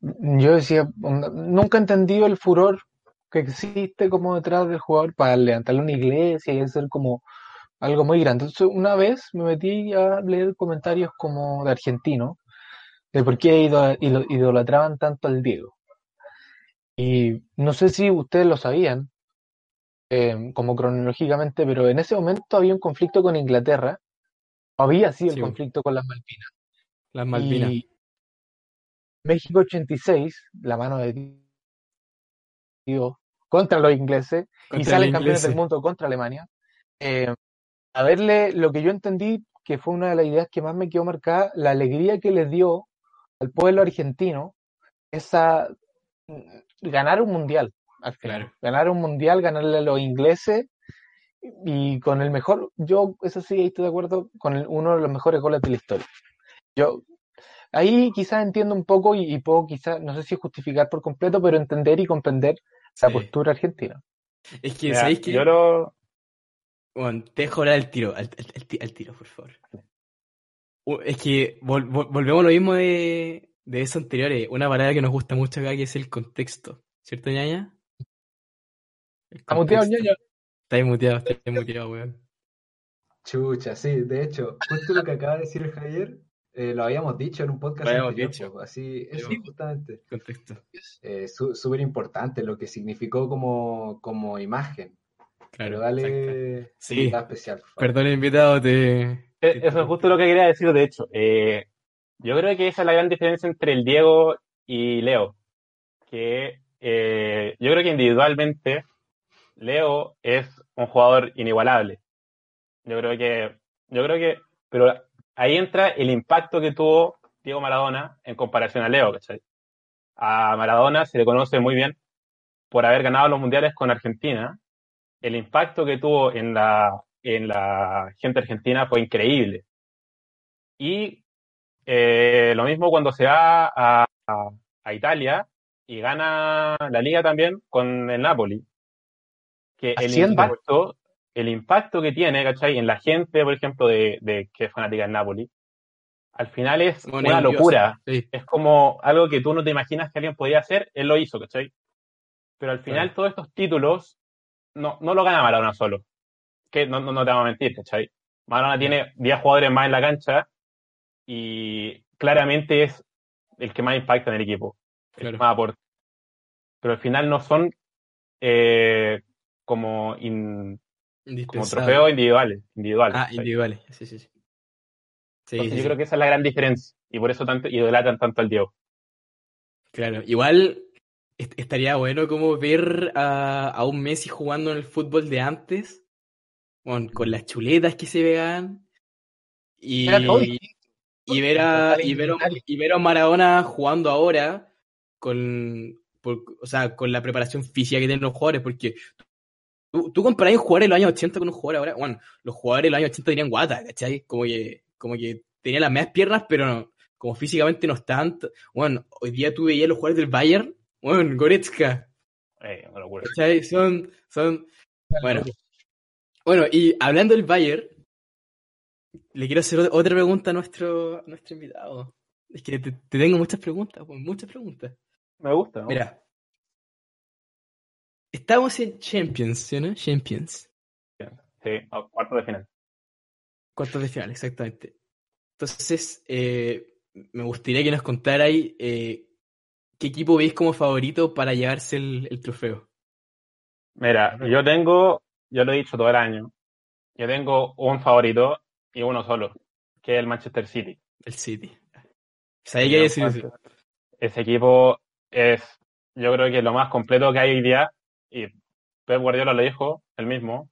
yo decía, nunca he entendido el furor que existe como detrás del jugador para levantarle una iglesia y hacer como algo muy grande. Entonces, una vez me metí a leer comentarios como de argentinos, de por qué ido- ido- idolatraban tanto al Diego. Y no sé si ustedes lo sabían, eh, como cronológicamente, pero en ese momento había un conflicto con Inglaterra, había sido el conflicto con las Malvinas. las Malvinas. Y México 86, la mano de Dios, contra los ingleses, y Contra salen los campeones del mundo contra Alemania. Eh, a verle, lo que yo entendí, que fue una de las ideas que más me quedó marcada, la alegría que les dio al pueblo argentino esa ganar un mundial al final. Claro. Ganar un mundial, ganarle a los ingleses y con el mejor, yo eso sí ahí estoy de acuerdo, con el- uno de los mejores goles de la historia. Yo ahí quizás entiendo un poco y, y puedo quizás, no sé si justificar por completo, pero entender y comprender la Sí. postura argentina. Es que, Mira, ¿sabéis qué? Yo lo. Bueno, te dejo hablar al tiro, al, al- al ti- al tiro, por favor. U- Es que vol- vol- volvemos a lo mismo de, de eso anteriores. Una palabra que nos gusta mucho acá, que es el contexto. ¿Cierto, ñaña? Está muteado, ñaña. Está muteado, está muteado, weón. Chucha, sí, de hecho, justo lo que acaba de decir el Javier, eh, lo habíamos dicho en un podcast Lo habíamos anterior, dicho. así, eso Sí. justamente, Contexto. eh, su- súper importante lo que significó como, como imagen, Claro. pero exacto. dale Sí. especial. Perdón, invitado, te. Eh, Eso es justo lo que quería decir, de hecho. Eh, yo creo que esa es la gran diferencia entre el Diego y Leo. Que eh, yo creo que individualmente Leo es un jugador inigualable. Yo creo que, yo creo que, pero ahí entra el impacto que tuvo Diego Maradona en comparación a Leo, ¿cachai? A Maradona se le conoce muy bien por haber ganado los mundiales con Argentina. El impacto que tuvo en la, en la gente argentina fue increíble. Y eh, lo mismo cuando se va a, a- a Italia y gana la liga también con el Napoli. Que el Haciendo. impacto, el impacto que tiene, ¿cachai? En la gente, por ejemplo, de, de que es fanática del Napoli, al final es Como una nervioso. locura. Sí, Es como algo que tú no te imaginas que alguien podía hacer, él lo hizo, ¿cachai? Pero al final Claro. todos estos títulos no, no lo gana Maradona solo. Que no, no, no te vamos a mentir, ¿cachai? Maradona tiene 10 jugadores más en la cancha y claramente es el que más impacta en el equipo, el Claro. que más aporta. Pero al final no son eh, como, in- como trofeos individuales. individuales Ah, individuales. Sí, sí, sí. Sí, Entonces sí, yo sí. creo que esa es la gran diferencia y por eso tanto idolatran tanto al Diego. Claro, igual est- estaría bueno como ver a, a un Messi jugando en el fútbol de antes, con, con las chuletas que se vean, y, y ver a, y ver a, y ver a Maradona jugando ahora con, por- o sea, con la preparación física que tienen los jugadores, porque tú, tú comparás un jugador de los años 80 con un jugador ahora, bueno, los jugadores de los años 80 tenían guata, ¿cachai? Como que, como que tenían las mismas piernas, pero no, como físicamente no están, t- bueno, hoy día tú veías los jugadores del Bayern, bueno, Goretzka, Eh, una locura. ¿cachai? Son, son, bueno. Bueno, y hablando del Bayern, le quiero hacer otra pregunta a nuestro, a nuestro invitado. Es que te, te tengo muchas preguntas, pues, muchas preguntas. Me gusta, ¿no? Mira, estamos en Champions, ¿sí o no? Champions. Sí, a cuarto de final. Cuartos de final, exactamente. Entonces, eh, me gustaría que nos contarais eh, qué equipo veis como favorito para llevarse el, el trofeo. Mira, yo tengo, yo lo he dicho todo el año, yo tengo un favorito y uno solo, que es el Manchester City. El City. ¿Sabéis qué decir? Ese equipo es, yo creo que es lo más completo que hay hoy día, y Pep Guardiola lo dijo, él mismo,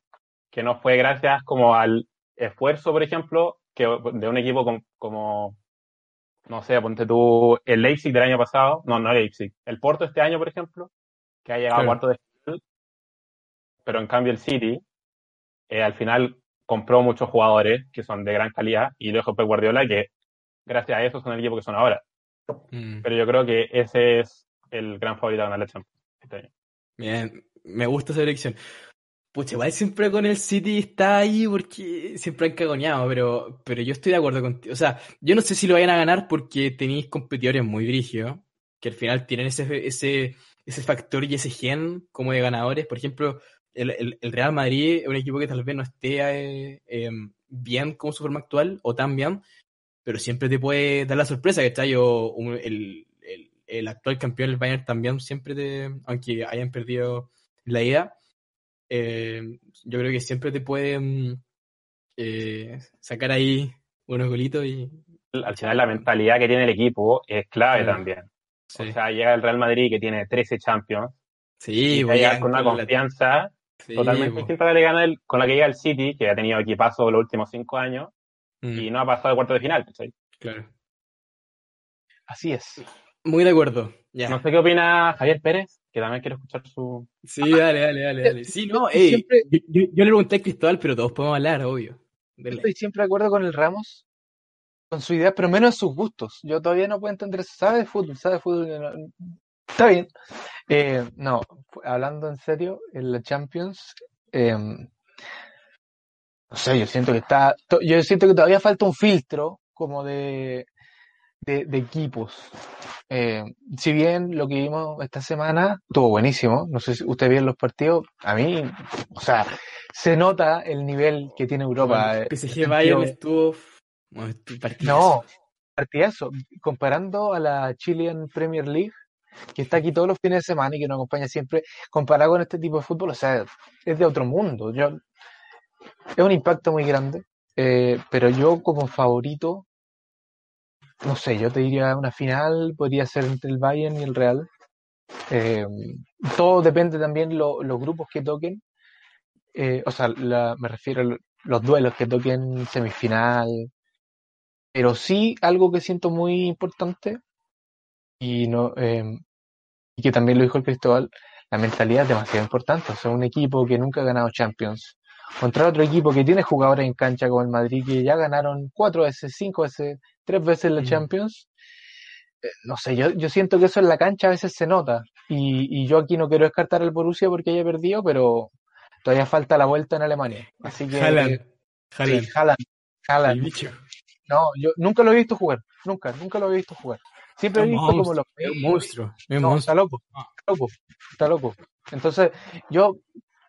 que no fue gracias como al esfuerzo, por ejemplo, que de un equipo como, como no sé, ponte tú el Leipzig del año pasado, no, no el Leipzig, el Porto este año, por ejemplo, que ha llegado a cuarto de final, pero en cambio el City eh, al final compró muchos jugadores que son de gran calidad y lo dejó Pep Guardiola que gracias a eso son el equipo que son ahora. Mm. Pero yo creo que ese es el gran favorito de ganar la Champions este año. Bien, me gusta esa elección. Pucha, igual siempre con el City está ahí porque siempre han cagoneado, pero, pero yo estoy de acuerdo contigo. O sea, yo no sé si lo vayan a ganar porque tenéis competidores muy brígidos, que al final tienen ese, ese, ese factor y ese gen como de ganadores. Por ejemplo, el, el- Real Madrid es un equipo que tal vez no esté eh, eh, bien como su forma actual o tan bien, pero siempre te puede dar la sorpresa, ¿cachai? O un- el, el, actual campeón, el Bayern, también siempre aunque hayan perdido la ida, eh, yo creo que siempre te pueden eh, sacar ahí unos golitos y... Al final la mentalidad que tiene el equipo es clave Claro. también. Sí, O sea, llega el Real Madrid que tiene 13 Champions sí, y voy llega a- con una la- confianza sí, totalmente po. distinta que gana el- con la que llega el City, que ha tenido equipazo los últimos cinco años Mm, y no ha pasado de cuarto de final. ¿cachai? claro. Así es. Muy de acuerdo. Ya. No sé qué opina Javier Pérez, que también quiero escuchar su... Sí, dale, dale, dale, dale. Sí, no, Yo ey, siempre- yo, yo- yo le pregunté a Cristóbal, pero todos podemos hablar, obvio. Dele. Estoy siempre de acuerdo con el Ramos, con su idea, pero menos en sus gustos. Yo todavía no puedo entender eso. Sabe de fútbol, sabe de fútbol. no- Está bien. Eh, no, hablando en serio, en la Champions, eh, no sé, yo siento que está, yo siento que todavía falta un filtro como de, de, de equipos. Eh, si bien lo que vimos esta semana estuvo buenísimo, no sé si usted vio los partidos, a mí, o sea, se nota el nivel que tiene Europa. Bueno, eh, PSG en Bayern estuvo... bueno, estuvo partidazo. no, partidazo. Comparando a la Chilean Premier League, que está aquí todos los fines de semana y que nos acompaña siempre, comparado con este tipo de fútbol, o sea, es de otro mundo. Yo, es un impacto muy grande, eh, pero yo como favorito, no sé, yo te diría una final, podría ser entre el Bayern y el Real. Eh, todo depende también lo- los grupos que toquen. Eh, o sea, me refiero a lo- los duelos que toquen semifinal, pero sí algo que siento muy importante y no eh, y que también lo dijo el Cristóbal, la mentalidad es demasiado importante. O sea, un equipo que nunca ha ganado Champions contra otro equipo que tiene jugadores en cancha como el Madrid que ya ganaron cuatro veces, cinco veces, tres veces la Mm. Champions. eh, no sé, yo, yo siento que eso en la cancha a veces se nota. Y, y yo aquí no quiero descartar al Borussia porque haya perdido, pero todavía falta la vuelta en Alemania. Así que Haaland. sí, Haaland. El bicho. No, yo nunca lo he visto jugar. Nunca, nunca lo he visto jugar. Siempre he visto como los es un monstruo. Es un No, monstruo. está loco, está loco, está loco. Entonces, yo,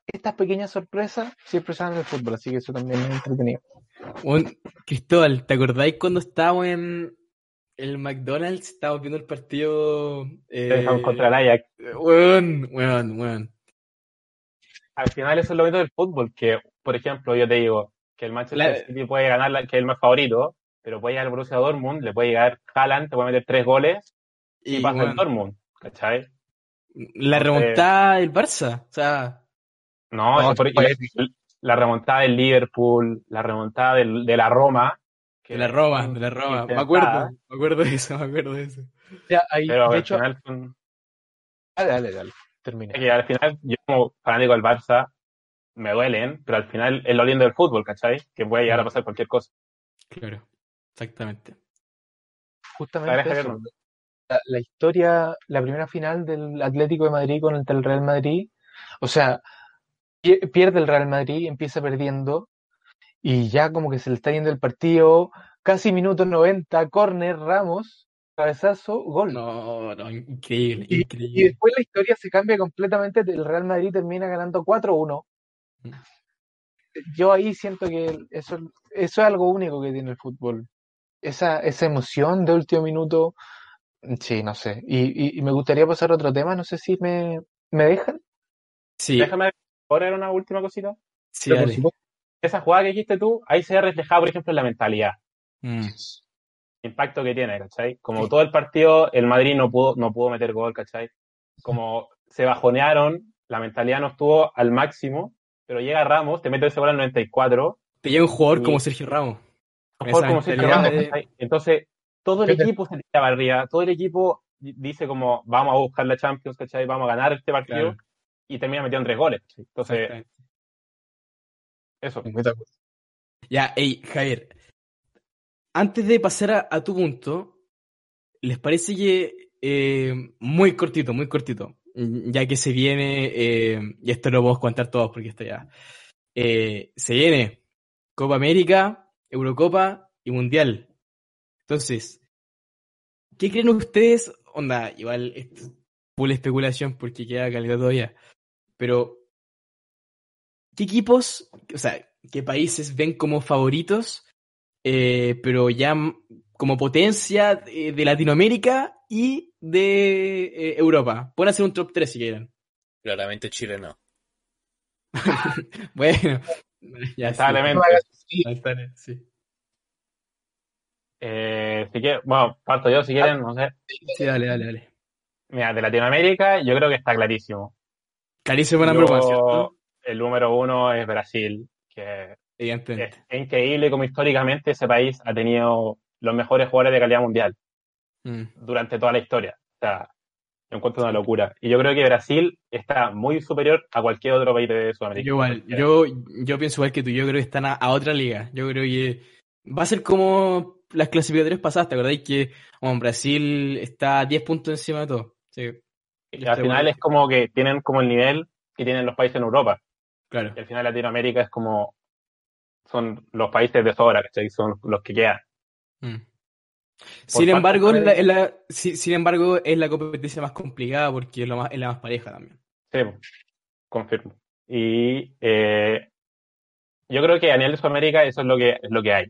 estas pequeñas sorpresas siempre salen del fútbol, así que eso también es entretenido. Un- Cristóbal, ¿te acordáis cuando estábamos en el McDonald's? Estábamos viendo el partido. Eh, contra el Ajax. weón, weón, weón. Al final eso es lo bonito del fútbol, que, por ejemplo, yo te digo que el Manchester La- City puede ganar, la- que es el más favorito, pero puede llegar el Borussia Dortmund, le puede llegar Haaland, te puede meter tres goles y, Y, pasa el Dortmund, ¿cachai? la remontada del Barça. O sea, No, No, por- y fue la, remontada del Liverpool, la remontada del- de la Roma. que de la Roma, de la Roma. Me acuerdo, me acuerdo de eso, me acuerdo de eso. Ya, ahí, Pero de al hecho, final son- dale, dale, dale, termina. es que al final, yo como fanático del Barça, me duelen, pero al final es lo lindo del fútbol, ¿cachai? Que puede llegar a pasar cualquier cosa. Claro, exactamente. Justamente eso. La, la historia, la primera final del Atlético de Madrid con el Real Madrid, o sea, pierde el Real Madrid, empieza perdiendo y ya como que se le está yendo el partido, casi minuto 90, córner, Ramos, cabezazo, gol. No, no, increíble, Y, y increíble. después la historia se cambia completamente, el Real Madrid termina ganando 4-1. Mm. Yo ahí siento que eso, eso es algo único que tiene el fútbol. Esa, esa emoción de último minuto, sí, no sé. Y, y- y me gustaría pasar a otro tema, no sé si me, me dejan. Sí, Déjame poner una última cosita. sí, Pero por dale. supuesto, Esa jugada que dijiste tú, ahí se ve reflejada, por ejemplo, en la mentalidad. Mm, impacto que tiene, ¿cachai? Como todo el partido, el Madrid no pudo, no pudo meter gol, ¿cachai? Como se bajonearon, la mentalidad no estuvo al máximo, pero llega Ramos, te mete ese gol al 94, Te llega un jugador Y- como Sergio Ramos. un jugador como Sergio Ramos, de- ¿cachai? Entonces, todo el equipo se tira barriga, todo el equipo di- dice como, vamos a buscar la Champions, ¿cachai? Vamos a ganar este partido, Claro. Y termina metiendo tres goles. Entonces, eso. Ya, hey, Javier. Antes de pasar a, a tu punto, ¿les parece que eh, muy cortito, muy cortito, ya que se viene, eh, y esto lo podemos contar todos porque esto ya, eh, se viene Copa América, Eurocopa y Mundial. Entonces, ¿qué creen ustedes? Onda, igual, esto es full especulación porque queda calidad todavía, pero ¿qué equipos, o sea, qué países ven como favoritos, eh, pero ya como potencia de Latinoamérica y de eh, Europa? Pueden hacer un top 3 si quieren. Claramente Chile no. Bueno, ya sí. Lamentablemente. Sí, Ahí está, sí. Eh, si quieren- bueno, parto yo si quieren, no sé. Sí, dale, dale, dale. Mira, de Latinoamérica, yo creo que está clarísimo. Clarísimo la ¿cierto? el número uno es Brasil, que es, increíble como históricamente ese país ha tenido los mejores jugadores de calidad mundial Mm. durante toda la historia. O sea, lo encuentro una locura. Y yo creo que Brasil está muy superior a cualquier otro país de Sudamérica. Yo igual, yo, yo pienso igual que tú, yo creo que están a, a otra liga. Yo creo que va a ser como las clasificatorias pasadas, ¿te acordáis que bueno, Brasil está a 10 puntos encima de todo? Sí, Y al final es como que tienen como el nivel que tienen los países en Europa. claro. Y al final Latinoamérica es como son los países de sobra, ¿cachai? Son los que quedan. Mm. Sin embargo, de- es la, es la- si- sin embargo, es la competencia más complicada porque es, lo más, es la más pareja también. Sí, confirmo. Y eh, yo creo que a nivel de Sudamérica eso es lo que es lo que hay.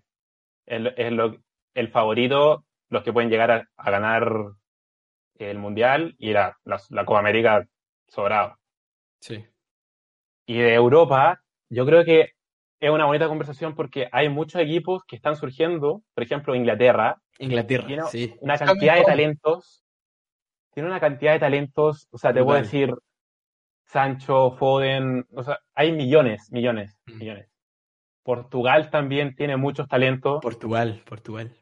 Es, es lo, el favorito, los que pueden llegar a, a ganar el Mundial y la, la, la Copa América sobrado. Sí. Y de Europa, yo creo que es una bonita conversación porque hay muchos equipos que están surgiendo, por ejemplo, Inglaterra, Inglaterra, Tiene sí. una cantidad de talentos, tiene una cantidad de talentos, o sea, te puedo decir Sancho, Foden, o sea, hay millones, millones, Mm. millones. Portugal también tiene muchos talentos, Portugal, Portugal.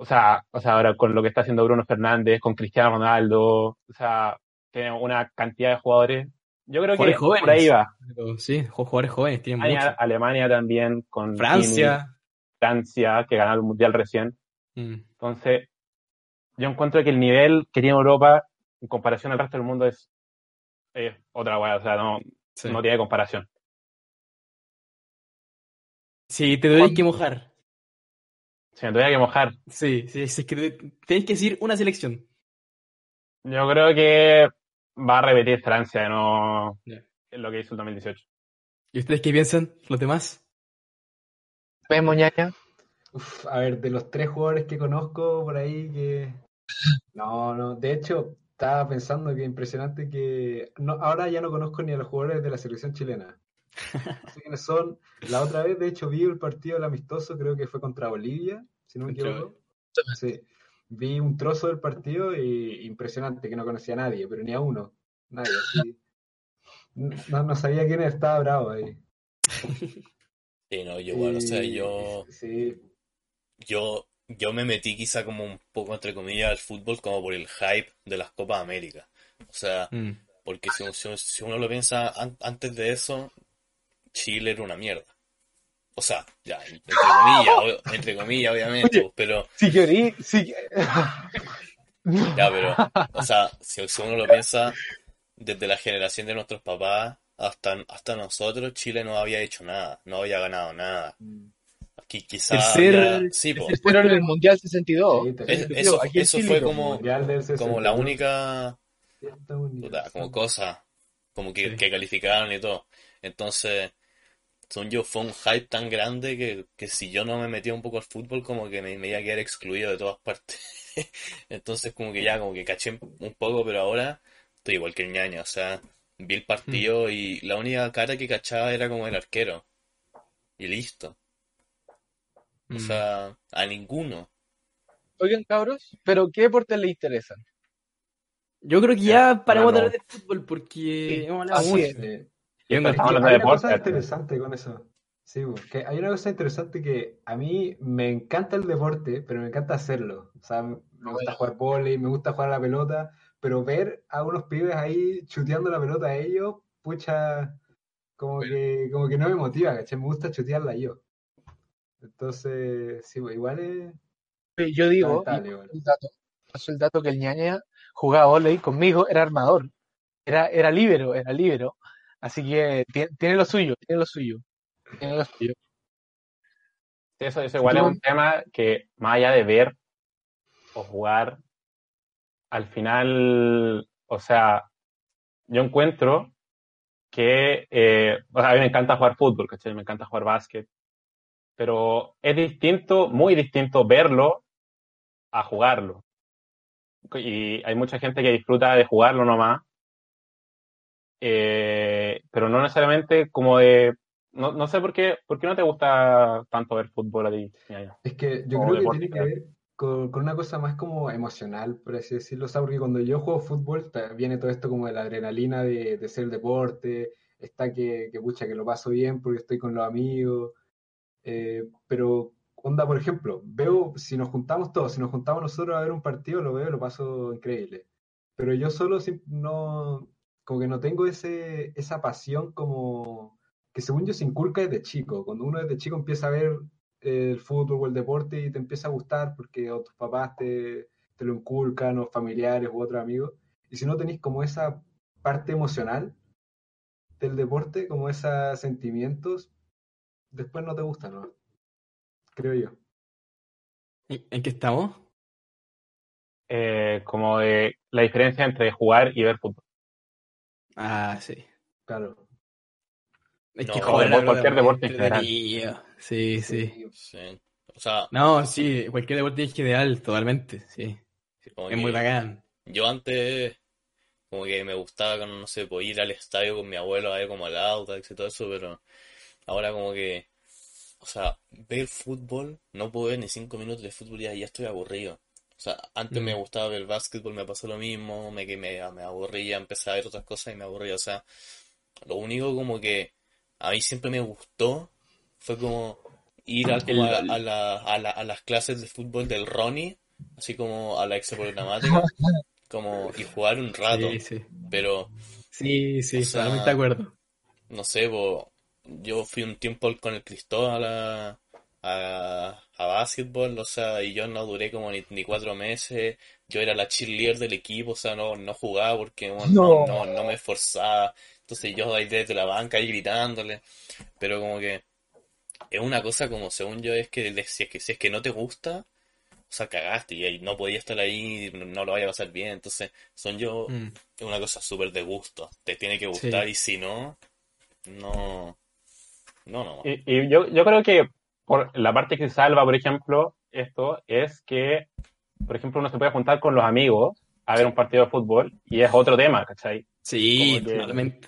O sea, o sea, ahora con lo que está haciendo Bruno Fernández, con Cristiano Ronaldo, o sea, tiene una cantidad de jugadores. Yo creo que Jugadores por ahí jóvenes. va. Sí, ju- jugadores jóvenes, tienen Alemania, mucho. Alemania también, con Francia. Francia, que ganó el Mundial recién. Mm. Entonces, yo encuentro que el nivel que tiene Europa en comparación al resto del mundo es, es otra weá, o sea, no, Sí. no tiene comparación. Sí, te doy que mojar. Si me tuviera que mojar, Sí, sí, sí, es que te- tenés que decir una selección. yo creo que va a repetir Francia, no lo que hizo el 2018. ¿Y ustedes qué piensan, los demás? Vemos, ñaña. Uf, a ver, de los tres jugadores que conozco por ahí que... No, no, de hecho, estaba pensando que impresionante que... No, ahora ya no conozco ni a los jugadores de la selección chilena. No sé quiénes son. La otra vez, de hecho, vi el partido del amistoso, creo que fue contra Bolivia, si no me equivoco. Sí. Vi un trozo del partido y impresionante, que no conocía a nadie, pero ni a uno. Nadie, así. No, no sabía quién estaba bravo ahí. Sí, no, yo igual, o sea, yo, Sí, yo, yo me metí quizá como un poco entre comillas al fútbol como por el hype de las Copas América. O sea, Mm. porque si, si- si uno lo piensa an- antes de eso, Chile era una mierda. O sea, ya, entre comillas, ob- entre comillas, obviamente, pero Si querí, si... Ya, pero, o sea, si, si uno lo piensa, desde la generación de nuestros papás hasta, hasta nosotros, Chile no había hecho nada, no había ganado nada. Aquí quizá Tercer- había- sí, en el Mundial 62. sí, Es- eso, Chile, fue como como, la 62. única, puta, como cosa, como que, Sí. que calificaron y todo. Entonces, según yo, fue un hype tan grande que, que si yo no me metía un poco al fútbol, como que me, me iba a quedar excluido de todas partes. Entonces, como que ya, como que caché un poco, pero ahora estoy igual que el ñaño, o sea, vi el partido y la única cara que cachaba era como el arquero. Y listo. O Mm. sea, a ninguno. Oigan, cabros, ¿pero qué deportes les interesan? Yo creo que ya paramos de no. hablar de fútbol porque Sí, hemos hablado así mucho. Hay de una cosa interesante con eso. Sí, porque hay una cosa interesante que a mí me encanta el deporte, pero me encanta hacerlo. O sea, me gusta jugar vóley, me gusta jugar a la pelota, pero ver a unos pibes ahí chuteando la pelota a ellos, pucha, como que, como que no me motiva, ¿cachai? Me gusta chutearla yo. Entonces, sí, igual es Yo digo, paso el dato, paso el dato que el ñaña jugaba volei conmigo, era armador. Era, era líbero, era líbero. Así que tie- tiene lo suyo, tiene lo suyo. Tiene lo suyo. Eso, eso igual es un tema que, más allá de ver o jugar, al final, o sea, yo encuentro que, eh, o sea, a mí me encanta jugar fútbol, ¿cachai? Me encanta jugar básquet, pero es distinto, muy distinto verlo a jugarlo. Y hay mucha gente que disfruta de jugarlo nomás, eh, pero no necesariamente como de, no, no sé por qué, por qué no te gusta tanto ver fútbol a ti. Es que yo creo que deporte, tiene que ver con, con una cosa más como emocional, por así decirlo. O sea, porque cuando yo juego fútbol viene todo esto como de la adrenalina de, de ser el deporte, está que, que pucha, que lo paso bien porque estoy con los amigos. eh, pero, onda, por ejemplo, veo, si nos juntamos todos, si nos juntamos nosotros a ver un partido, lo veo, lo paso increíble. Pero yo solo no, como que no tengo ese, esa pasión como que según yo se inculca desde chico. Cuando uno desde chico empieza a ver el fútbol o el deporte y te empieza a gustar porque o tus papás te, te lo inculcan, o familiares u otros amigos. Y si no tenéis como esa parte emocional del deporte, como esos sentimientos, después no te gusta, ¿no? Creo yo. ¿En en qué estamos? Eh, como de la diferencia entre jugar y ver fútbol. Ah, sí. Claro. Es No, que era cualquier deporte en general. Sí, sí. Sí. O sea, No, sí, cualquier deporte es ideal, totalmente, sí. Es muy bacán. yo antes, como que me gustaba, no sé, pues, ir al estadio con mi abuelo a como el Audax y todo eso, pero ahora como que, o sea, ver fútbol, no puedo ver ni cinco minutos de fútbol y ya, ya estoy aburrido. O sea, antes me Mm. gustaba ver básquetbol, me pasó lo mismo, me, me, me aburría, empecé a ver otras cosas y me aburría. O sea, lo único como que a mí siempre me gustó fue como ir a, como a, a la- a la- a las clases de fútbol del Ronnie, así como a la ex programática, como y jugar un rato. Sí, sí. Pero, Sí, sí, sea, de acuerdo. no sé, yo fui un tiempo con el Cristóbal a, a, a básquetbol, o sea, y yo no duré como ni, ni cuatro meses. Yo era la cheerleader del equipo, o sea, no, no jugaba porque bueno, no, no, no me esforzaba. Entonces yo ahí desde la banca ahí gritándole. Pero como que es una cosa como, según yo, es que si es que, si es que no te gusta, o sea, cagaste y ahí no podías estar ahí, no lo vaya a pasar bien. Entonces, son yo, Mm. es una cosa súper de gusto. Te tiene que gustar Sí. y si no, no, no, no. Y, y yo, yo creo que por la parte que salva, por ejemplo, esto es que, por ejemplo, uno se puede juntar con los amigos a ver un partido de fútbol y es otro tema, ¿cachai? Sí, totalmente.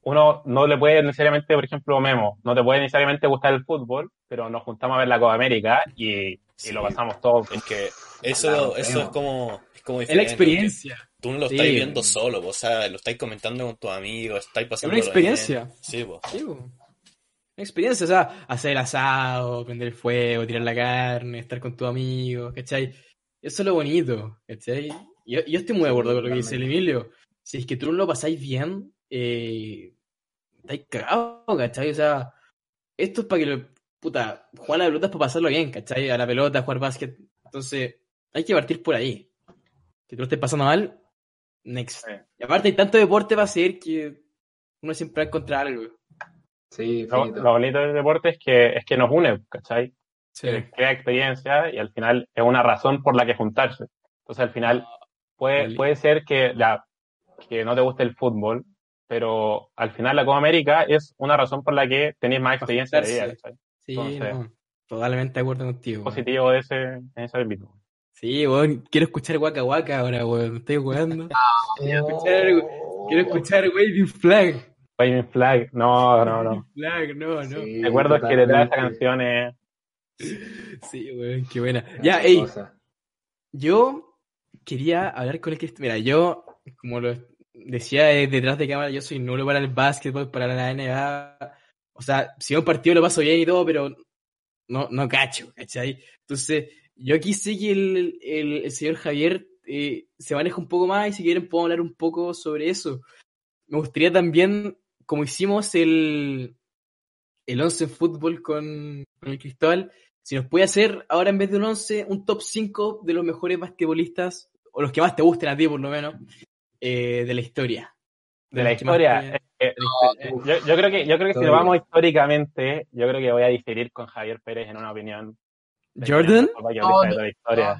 Uno no le puede necesariamente, por ejemplo, Memo, no te puede necesariamente gustar el fútbol, pero nos juntamos a ver la Copa América y, y lo pasamos todos. Es que eso, eso es como, es como Es la diferente, experiencia. Tú no lo Sí. estás viendo solo, o sea, lo estáis comentando con tus amigos, estáis Es pasando una experiencia. Sí, pues. Sí, po. Experiencia, o sea, hacer asado, prender el fuego, tirar la carne, estar con tus amigos, ¿cachai? Eso es lo bonito, ¿cachai? Yo, yo estoy muy de acuerdo con lo que dice el Emilio. Si es que tú no lo pasáis bien, eh, estáis cagados, ¿cachai? O sea, esto es para que lo. Puta, jugar a la pelota es para pasarlo bien, ¿cachai? A la pelota, jugar básquet. Entonces, hay que partir por ahí. Si tú lo estés pasando mal, next. Sí. Y aparte, hay tanto deporte para hacer que uno siempre va a encontrar algo. Sí, Lo, lo bonito del deporte es que, es que nos une, ¿cachai? Sí. que crea experiencia y al final es una razón por la que juntarse. Entonces al final puede, puede ser que, la, que no te guste el fútbol, pero al final la Copa América es una razón por la que tenéis más experiencia de vida. ¿cachai? Sí, Entonces- no, totalmente de acuerdo contigo. Positivo de ese, en ese ámbito. Sí, weón, quiero escuchar Waka Waka ahora, weón, me estoy jugando. Quiero escuchar, quiero escuchar Waving Flag. Waving Flag, no, no, no. Flag, no, no. Sí, Recuerdo que detrás de esa canción es... Sí, weón, qué buena. Ya, ey, cosa. yo quería hablar con el que... Mira, yo, como lo decía eh, detrás de cámara, yo soy nulo para el básquetbol, para la NBA. O sea, si un partido lo paso bien y todo, pero no, no cacho, ¿cachai? Entonces, yo aquí sé que el, el, el señor Javier eh, se maneja un poco más y si quieren puedo hablar un poco sobre eso. Me gustaría también, como hicimos el, el 11 en fútbol con, con el Cristóbal, si nos puede hacer ahora en vez de un 11, un top 5 de los mejores basquetbolistas, o los que más te gusten a ti por lo menos, eh, de la historia. De la historia. te- la historia. yo, yo creo que, yo creo que si lo vamos históricamente, yo creo que voy a diferir con Javier Pérez en una opinión. ¿Jordan? No,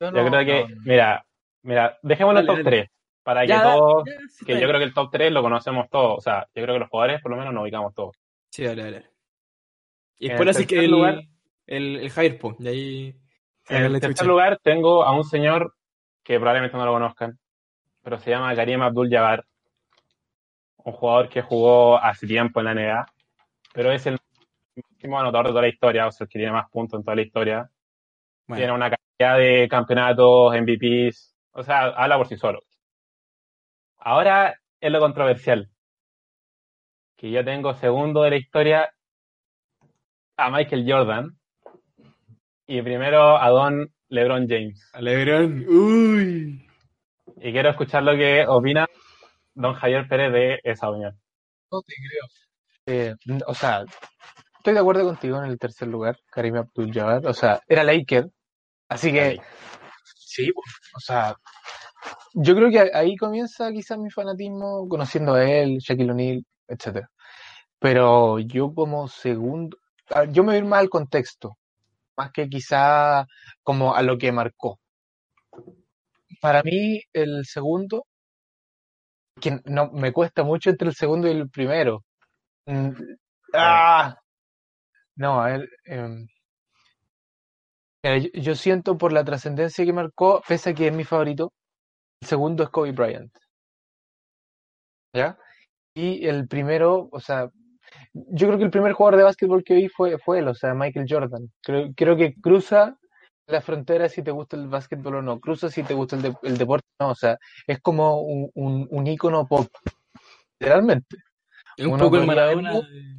no, no. Yo creo que, mira, mira, dejémoslo en top dale. 3, para que Ya, todos, ya, sí, que yo creo que el top 3 lo conocemos todos, o sea, yo creo que los jugadores por lo menos nos ubicamos todos. Sí, dale, dale. Y En después así tercer que el, lugar- el, el Javier, po, y ahí... En el tercer lugar tengo a un señor que probablemente no lo conozcan, pero se llama Karim Abdul-Jabbar, un jugador que jugó hace tiempo en la NBA, pero es el máximo anotador de toda la historia, o sea, el que tiene más puntos en toda la historia. Bueno, Tiene una cantidad de campeonatos, MVPs, o sea, habla por sí solo. Ahora es lo controversial. Que yo tengo segundo de la historia a Michael Jordan y primero a Don LeBron James. a LeBron, uy. Y quiero escuchar lo que opina Don Javier Pérez de esa opinión. No te creo. Eh, o sea, estoy de acuerdo contigo en el tercer lugar, Karim Abdul-Jabbar. O sea, era Laker. Así que, sí, o sea, yo creo que ahí comienza quizás mi fanatismo conociendo a él, Shaquille O'Neal, etcétera. Pero yo como segundo, ah, yo me voy más al contexto, más que quizá como a lo que marcó. Para mí, el segundo, que no me cuesta mucho entre el segundo y el primero. Mm, ¡Ah! No, a ver, em, mira, yo, yo siento por la trascendencia que marcó, pese a que es mi favorito, el segundo es Kobe Bryant. ¿Ya? Y el primero, o sea, yo creo que el primer jugador de básquetbol que vi fue, fue él, o sea, Michael Jordan. Creo, creo que cruza la frontera si te gusta el básquetbol o no, cruza si te gusta el, de- el deporte o no, o sea, es como un, un, un ícono pop, literalmente. Es un Uno poco el Maradona.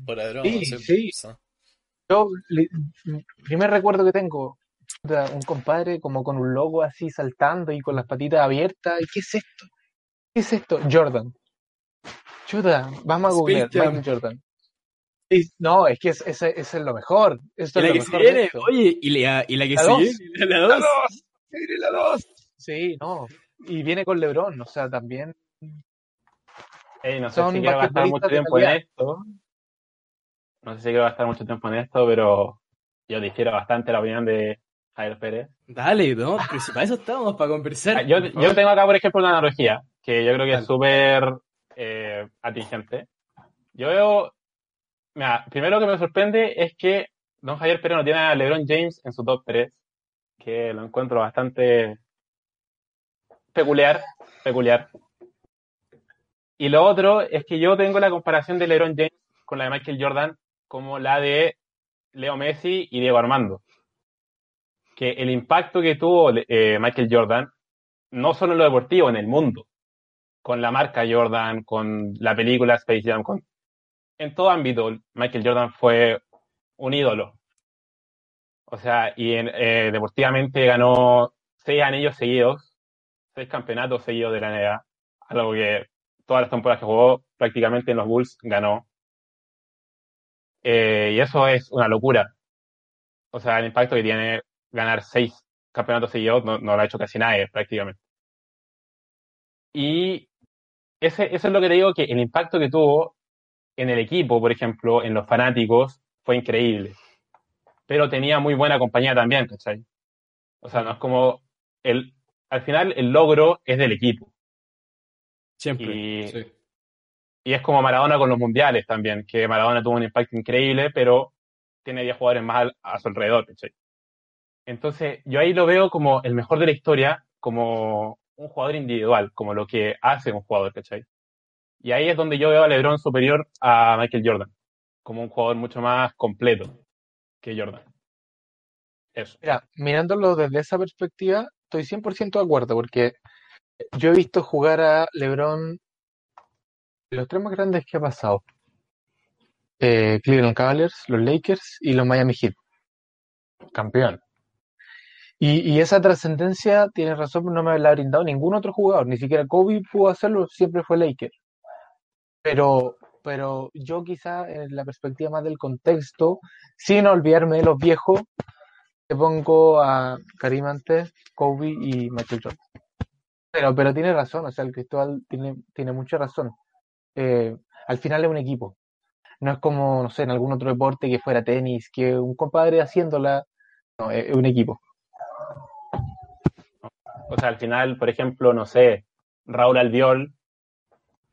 Por Sí, sí. Yo, li- primer recuerdo que tengo, un compadre como con un logo así saltando y con las patitas abiertas. ¿Y qué es esto? ¿Qué es esto? Jordan. Chuta, vamos a googlear. Michael Jordan. No, es que es- ese, ese es lo mejor. Esto Y la es que lo mejor viene, oye, y la, y la que La se dos. viene, la ¡La dos. dos! ¡Viene la dos! Sí, no. Y viene con LeBron, o sea, también. Ey, no sé Son si quiero gastar mucho tiempo en esto, no sé si quiero gastar mucho tiempo en esto, pero yo difiero bastante la opinión de Javier Pérez. Dale, no, si para eso estamos, para conversar. Ah, Yo, yo tengo acá, por ejemplo, una analogía que yo creo que es súper eh, atingente. Yo veo, mira, primero que me sorprende es que Don Javier Pérez no tiene a LeBron James en su top 3, que lo encuentro bastante peculiar, peculiar. Y lo otro es que yo tengo la comparación de LeBron James con la de Michael Jordan como la de Leo Messi y Diego Armando. Que el impacto que tuvo eh, Michael Jordan, no solo en lo deportivo, en el mundo, con la marca Jordan, con la película Space Jam, con... en todo ámbito, Michael Jordan fue un ídolo. O sea, y en- eh, deportivamente ganó seis anillos seguidos, seis campeonatos seguidos de la NBA, algo que todas las temporadas que jugó prácticamente en los Bulls ganó. Eh, y eso es una locura. O sea, el impacto que tiene ganar seis campeonatos seguidos no, no lo ha hecho casi nadie prácticamente. Y ese, eso es lo que te digo, que el impacto que tuvo en el equipo, por ejemplo, en los fanáticos, fue increíble. Pero tenía muy buena compañía también, ¿cachai? O sea, no es como el, al final el logro es del equipo. Siempre. Y- sí. Y es como Maradona con los mundiales también, que Maradona tuvo un impacto increíble, pero tiene 10 jugadores más al- a su alrededor, ¿cachai? Entonces, yo ahí lo veo como el mejor de la historia, como un jugador individual, como lo que hace un jugador, ¿cachai? Y ahí es donde yo veo a LeBron superior a Michael Jordan, como un jugador mucho más completo que Jordan. Eso. Mira, mirándolo desde esa perspectiva, estoy 100% de acuerdo, porque yo he visto jugar a LeBron los tres más grandes que ha pasado. Eh, Cleveland Cavaliers, los Lakers y los Miami Heat. Campeón. Y, y esa trascendencia, tienes razón, no me la ha brindado ningún otro jugador, ni siquiera Kobe pudo hacerlo, siempre fue Laker. Pero, pero yo quizá en la perspectiva más del contexto, sin olvidarme de los viejos, te pongo a Karim antes, Kobe y Michael Jordan. Pero, pero tiene razón, o sea, el Cristóbal tiene, tiene mucha razón. Eh, al final es un equipo. No es como, no sé, en algún otro deporte que fuera tenis, que un compadre haciéndola. No, es un equipo. O sea, al final, por ejemplo, no sé, Raúl Albiol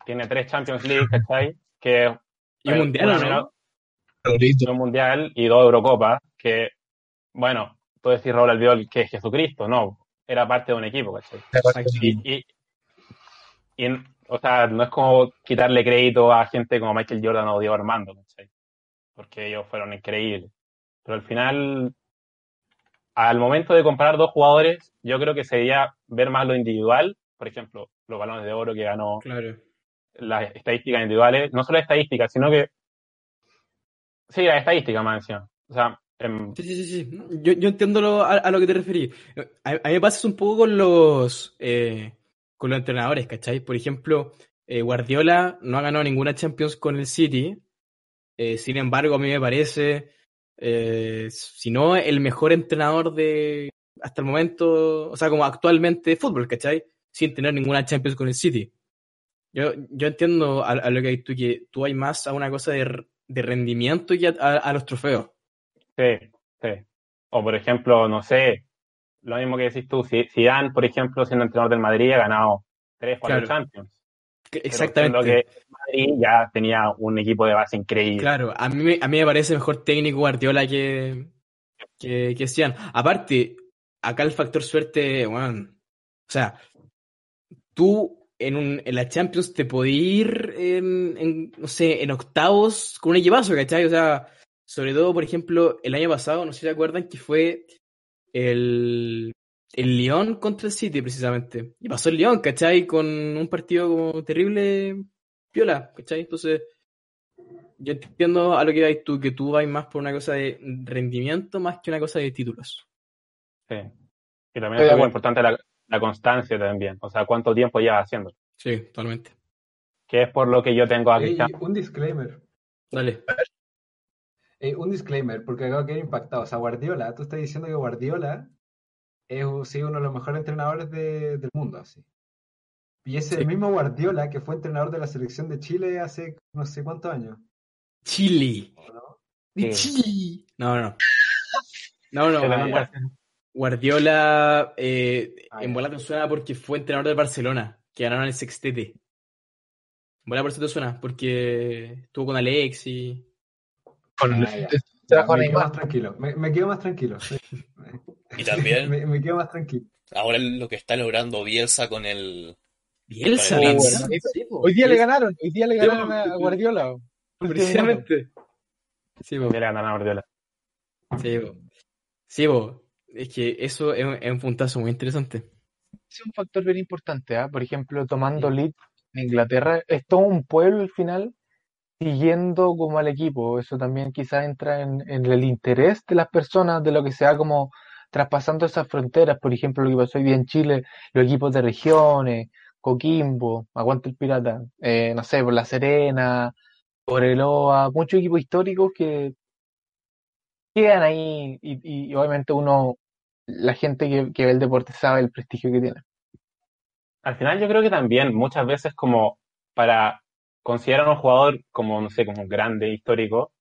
tiene tres Champions League, ¿cachai? Que Y un mundial, una ¿no? menos- un mundial y dos Eurocopas, que, bueno, tú decís Raúl Albiol que es Jesucristo, no, era parte de un equipo, ¿cachai? Y, y- y, o sea, no es como quitarle crédito a gente como Michael Jordan o Diego Armando, ¿cachai? Porque ellos fueron increíbles. Pero al final, al momento de comparar dos jugadores, yo creo que sería ver más lo individual, por ejemplo, los balones de oro que ganó, Claro. las estadísticas individuales, no solo estadísticas, sino que, sí, las estadísticas más encima. O sea, em, Sí, sí, sí, sí. Yo, yo entiendo lo- a, a lo que te referí. A, a mí me pasa un poco con los eh, con los entrenadores, ¿cachai? Por ejemplo, eh, Guardiola no ha ganado ninguna Champions con el City. Eh, sin embargo, a mí me parece, eh, si no el mejor entrenador de hasta el momento, o sea, como actualmente de fútbol, ¿cachai? Sin tener ninguna Champions con el City. Yo, yo entiendo a, a lo que hay tú, que tú hay más a una cosa de, de rendimiento que a, a- a los trofeos. Sí, sí. O por ejemplo, no sé, lo mismo que decís tú, si Zidane, por ejemplo, siendo entrenador del Madrid, ha ganado tres, cuatro Claro. Champions. Exactamente. que Madrid ya tenía un equipo de base increíble. Claro, a mí, me- a mí me parece mejor técnico Guardiola que, que, que Zidane. Aparte, acá el factor suerte, bueno, o sea, tú en, un, en la Champions te podías ir en, en, no sé, en octavos con un equipazo, ¿cachai? O sea, sobre todo, por ejemplo, el año pasado, no sé si se acuerdan que fue el, el Lyon contra el City, precisamente. Y pasó el Lyon, ¿cachai? Con un partido como terrible piola, ¿cachai? Entonces, yo entiendo a lo que vais tú, que tú vas más por una cosa de rendimiento más que una cosa de títulos. Sí. Y también es muy importante la, la constancia también. O sea, cuánto tiempo llevas haciendo. Sí, totalmente. Que es por lo que yo tengo a Ey, Cristiano. un disclaimer. Dale. Eh, un disclaimer, porque acabo de quedar impactado. O sea, Guardiola, tú estás diciendo que Guardiola es sí, uno de los mejores entrenadores de- del mundo, así. Y es el Sí. mismo Guardiola que fue entrenador de la selección de Chile hace no sé cuántos años. Chile. De Sí. Chile. No, no. No, no. Nota- Guardiola eh, Ah, en bola te suena porque fue entrenador del Barcelona, que ganaron el sextete. En bola por eso te suena, porque estuvo con Alex y... Con, Ah, ya. Ya, trabajo me quedo Neymar. más tranquilo. Me, me quedo más tranquilo. sí. Y también, Me, me quedo más tranquilo. ahora lo que está logrando Bielsa con el. Bielsa. Con el Bielsa. hermanito. Sí, po. Hoy día le ganaron, hoy día le Sí, ganaron a Guardiola. Precisamente. Sí. Ya le ganan a Guardiola. Sí. Sí, po. Es que eso es un, es un puntazo muy interesante. Es un factor bien importante, ¿ah? Por ejemplo, tomando lead en Inglaterra, es todo un pueblo al final siguiendo como al equipo. Eso también quizás entra en, en el interés de las personas, de lo que se va como traspasando esas fronteras. Por ejemplo, lo que pasó hoy día en Chile, los equipos de regiones, Coquimbo, Aguante el Pirata, eh, no sé, por La Serena, Coreloa, muchos equipos históricos que quedan ahí y, y obviamente uno, la gente que, que ve el deporte sabe el prestigio que tiene. Al final yo creo que también muchas veces como para considerar a un jugador como, no sé, como un grande, histórico,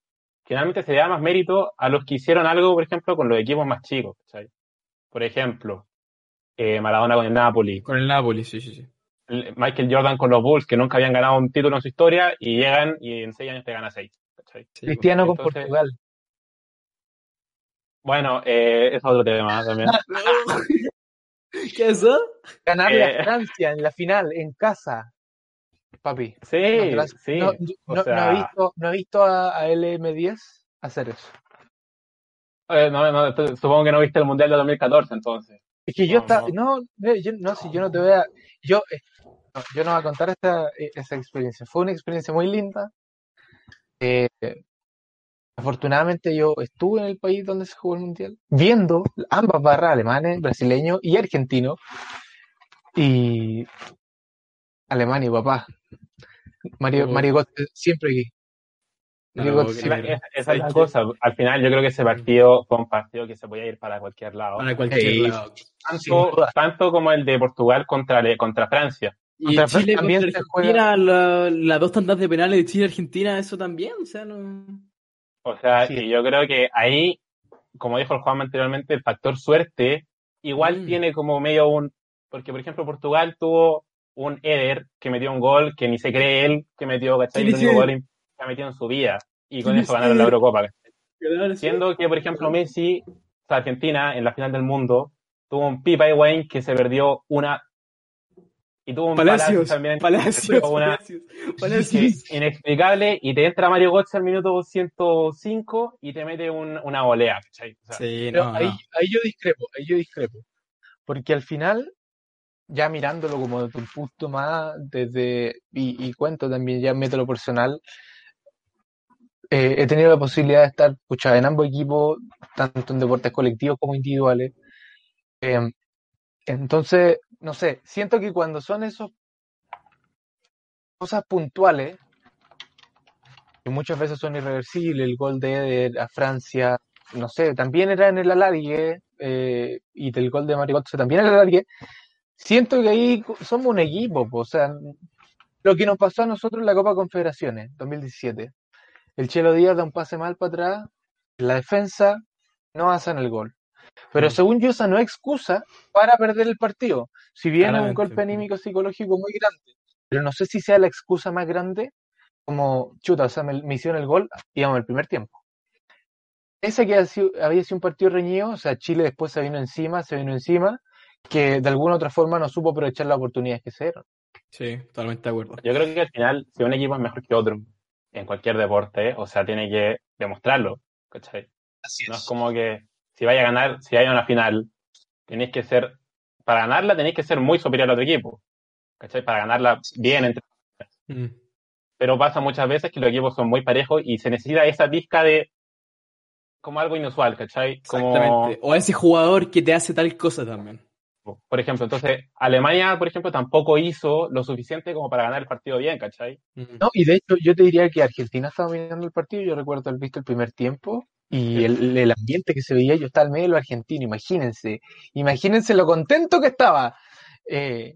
generalmente se le da más mérito a los que hicieron algo, por ejemplo, con los equipos más chicos. ¿cachai? Por ejemplo, eh, Maradona con el Napoli, Con el Napoli, sí, sí, sí. el- Michael Jordan con los Bulls, que nunca habían ganado un título en su historia, y llegan y en seis años te gana seis. ¿cachai? Sí, po. Cristiano con Portugal. Bueno, eh, es otro tema también. ¿Qué es eso? Ganarle Eh. a Francia en la final, en casa. Papi. Sí, no sí. no, no- sea- no he visto, no he visto a, a LM10 hacer eso. Eh, no, supongo que no viste el Mundial de 2014, entonces. Es que yo No, estaba, no. no, yo, no, si yo no te voy a, yo, eh, no, yo no voy a contar esta, eh, esa experiencia. Fue una experiencia muy linda. Eh, afortunadamente yo estuve en el país donde se jugó el mundial, viendo ambas barras, alemanes, brasileños y argentinos. Y Alemania, papá. Mario, Oh. Mario siempre aquí. No, sí, que- Esa, es ¿sabes la cosa. Al final yo creo que ese partido fue un partido que se podía ir para cualquier lado. Para cualquier Sí. lado. Tanto, como el de Portugal contra, contra Francia. Y Contra Chile Francia también contra se juega- Argentina, la- las dos tandas de penales de Chile y Argentina, eso también, o sea, no... O sea, Sí. yo creo que ahí, como dijo el Juan anteriormente, el factor suerte igual Mm. tiene como medio un... Porque, por ejemplo, Portugal tuvo un Eder que metió un gol que ni se cree él que metió, ¿cachai? ¿Quién El único gol que ha metido en su vida. Y con ¿Quién eso es ganaron la? Eurocopa. ¿cachai? Siendo... Que, por ejemplo, Messi, o sea, Argentina, en la final del mundo, tuvo un Pipa Wayne que se perdió una... Y tuvo un Palacios, Palacios, también. Palacios, una, Palacios, inexplicable y te entra Mario Götze al minuto 105 y te mete un- una volea, ¿cachai? O sea, Sí, no, ahí, no. ahí yo discrepo, ahí yo discrepo. Porque al final, ya mirándolo como desde un punto más, desde, y, cuento también ya método personal, eh, he tenido la posibilidad de estar pucha, en ambos equipos, tanto en deportes colectivos como individuales. Eh, entonces, no sé, siento que cuando son esos cosas puntuales, que muchas veces son irreversibles, el gol de Eder a Francia, no sé, también era en el alargue, eh, y del gol de Mario Götze también en el alargue, siento que ahí somos un equipo, po, o sea, lo que nos pasó a nosotros en la Copa Confederaciones 2017. El Chelo Díaz da un pase mal para atrás, la defensa no hacen el gol. Pero Mm. según yo, esa no es excusa para perder el partido. Si bien es un golpe mm. anímico psicológico muy grande, pero no sé si sea la excusa más grande como, chuta, o sea, me, me hicieron el gol, digamos, el primer tiempo. Ese que ha sido- había sido un partido reñido, o sea, Chile después se vino encima, se vino encima, que de alguna u otra forma no supo aprovechar las oportunidades que se dieron. Sí, totalmente de acuerdo. yo creo que al final, si un equipo es mejor que otro en cualquier deporte, o sea, tiene que demostrarlo, ¿cachai? Así No es como que si vaya a ganar, si a una final, tenéis que ser, para ganarla tenéis que ser muy superior al otro equipo, ¿cachai? Para ganarla bien entre Mm. pero pasa muchas veces que los equipos son muy parejos y se necesita esa pizca de como algo inusual, ¿cachai? Como, Exactamente. O ese jugador que te hace tal cosa también. Por ejemplo, entonces, Alemania, por ejemplo, tampoco hizo lo suficiente como para ganar el partido bien, ¿cachai? Mm. No, y de hecho yo te diría que Argentina estaba mirando el partido, yo recuerdo haber visto el primer tiempo y el, el ambiente que se veía, yo estaba al medio de los argentinos, imagínense, imagínense lo contento que estaba. Eh.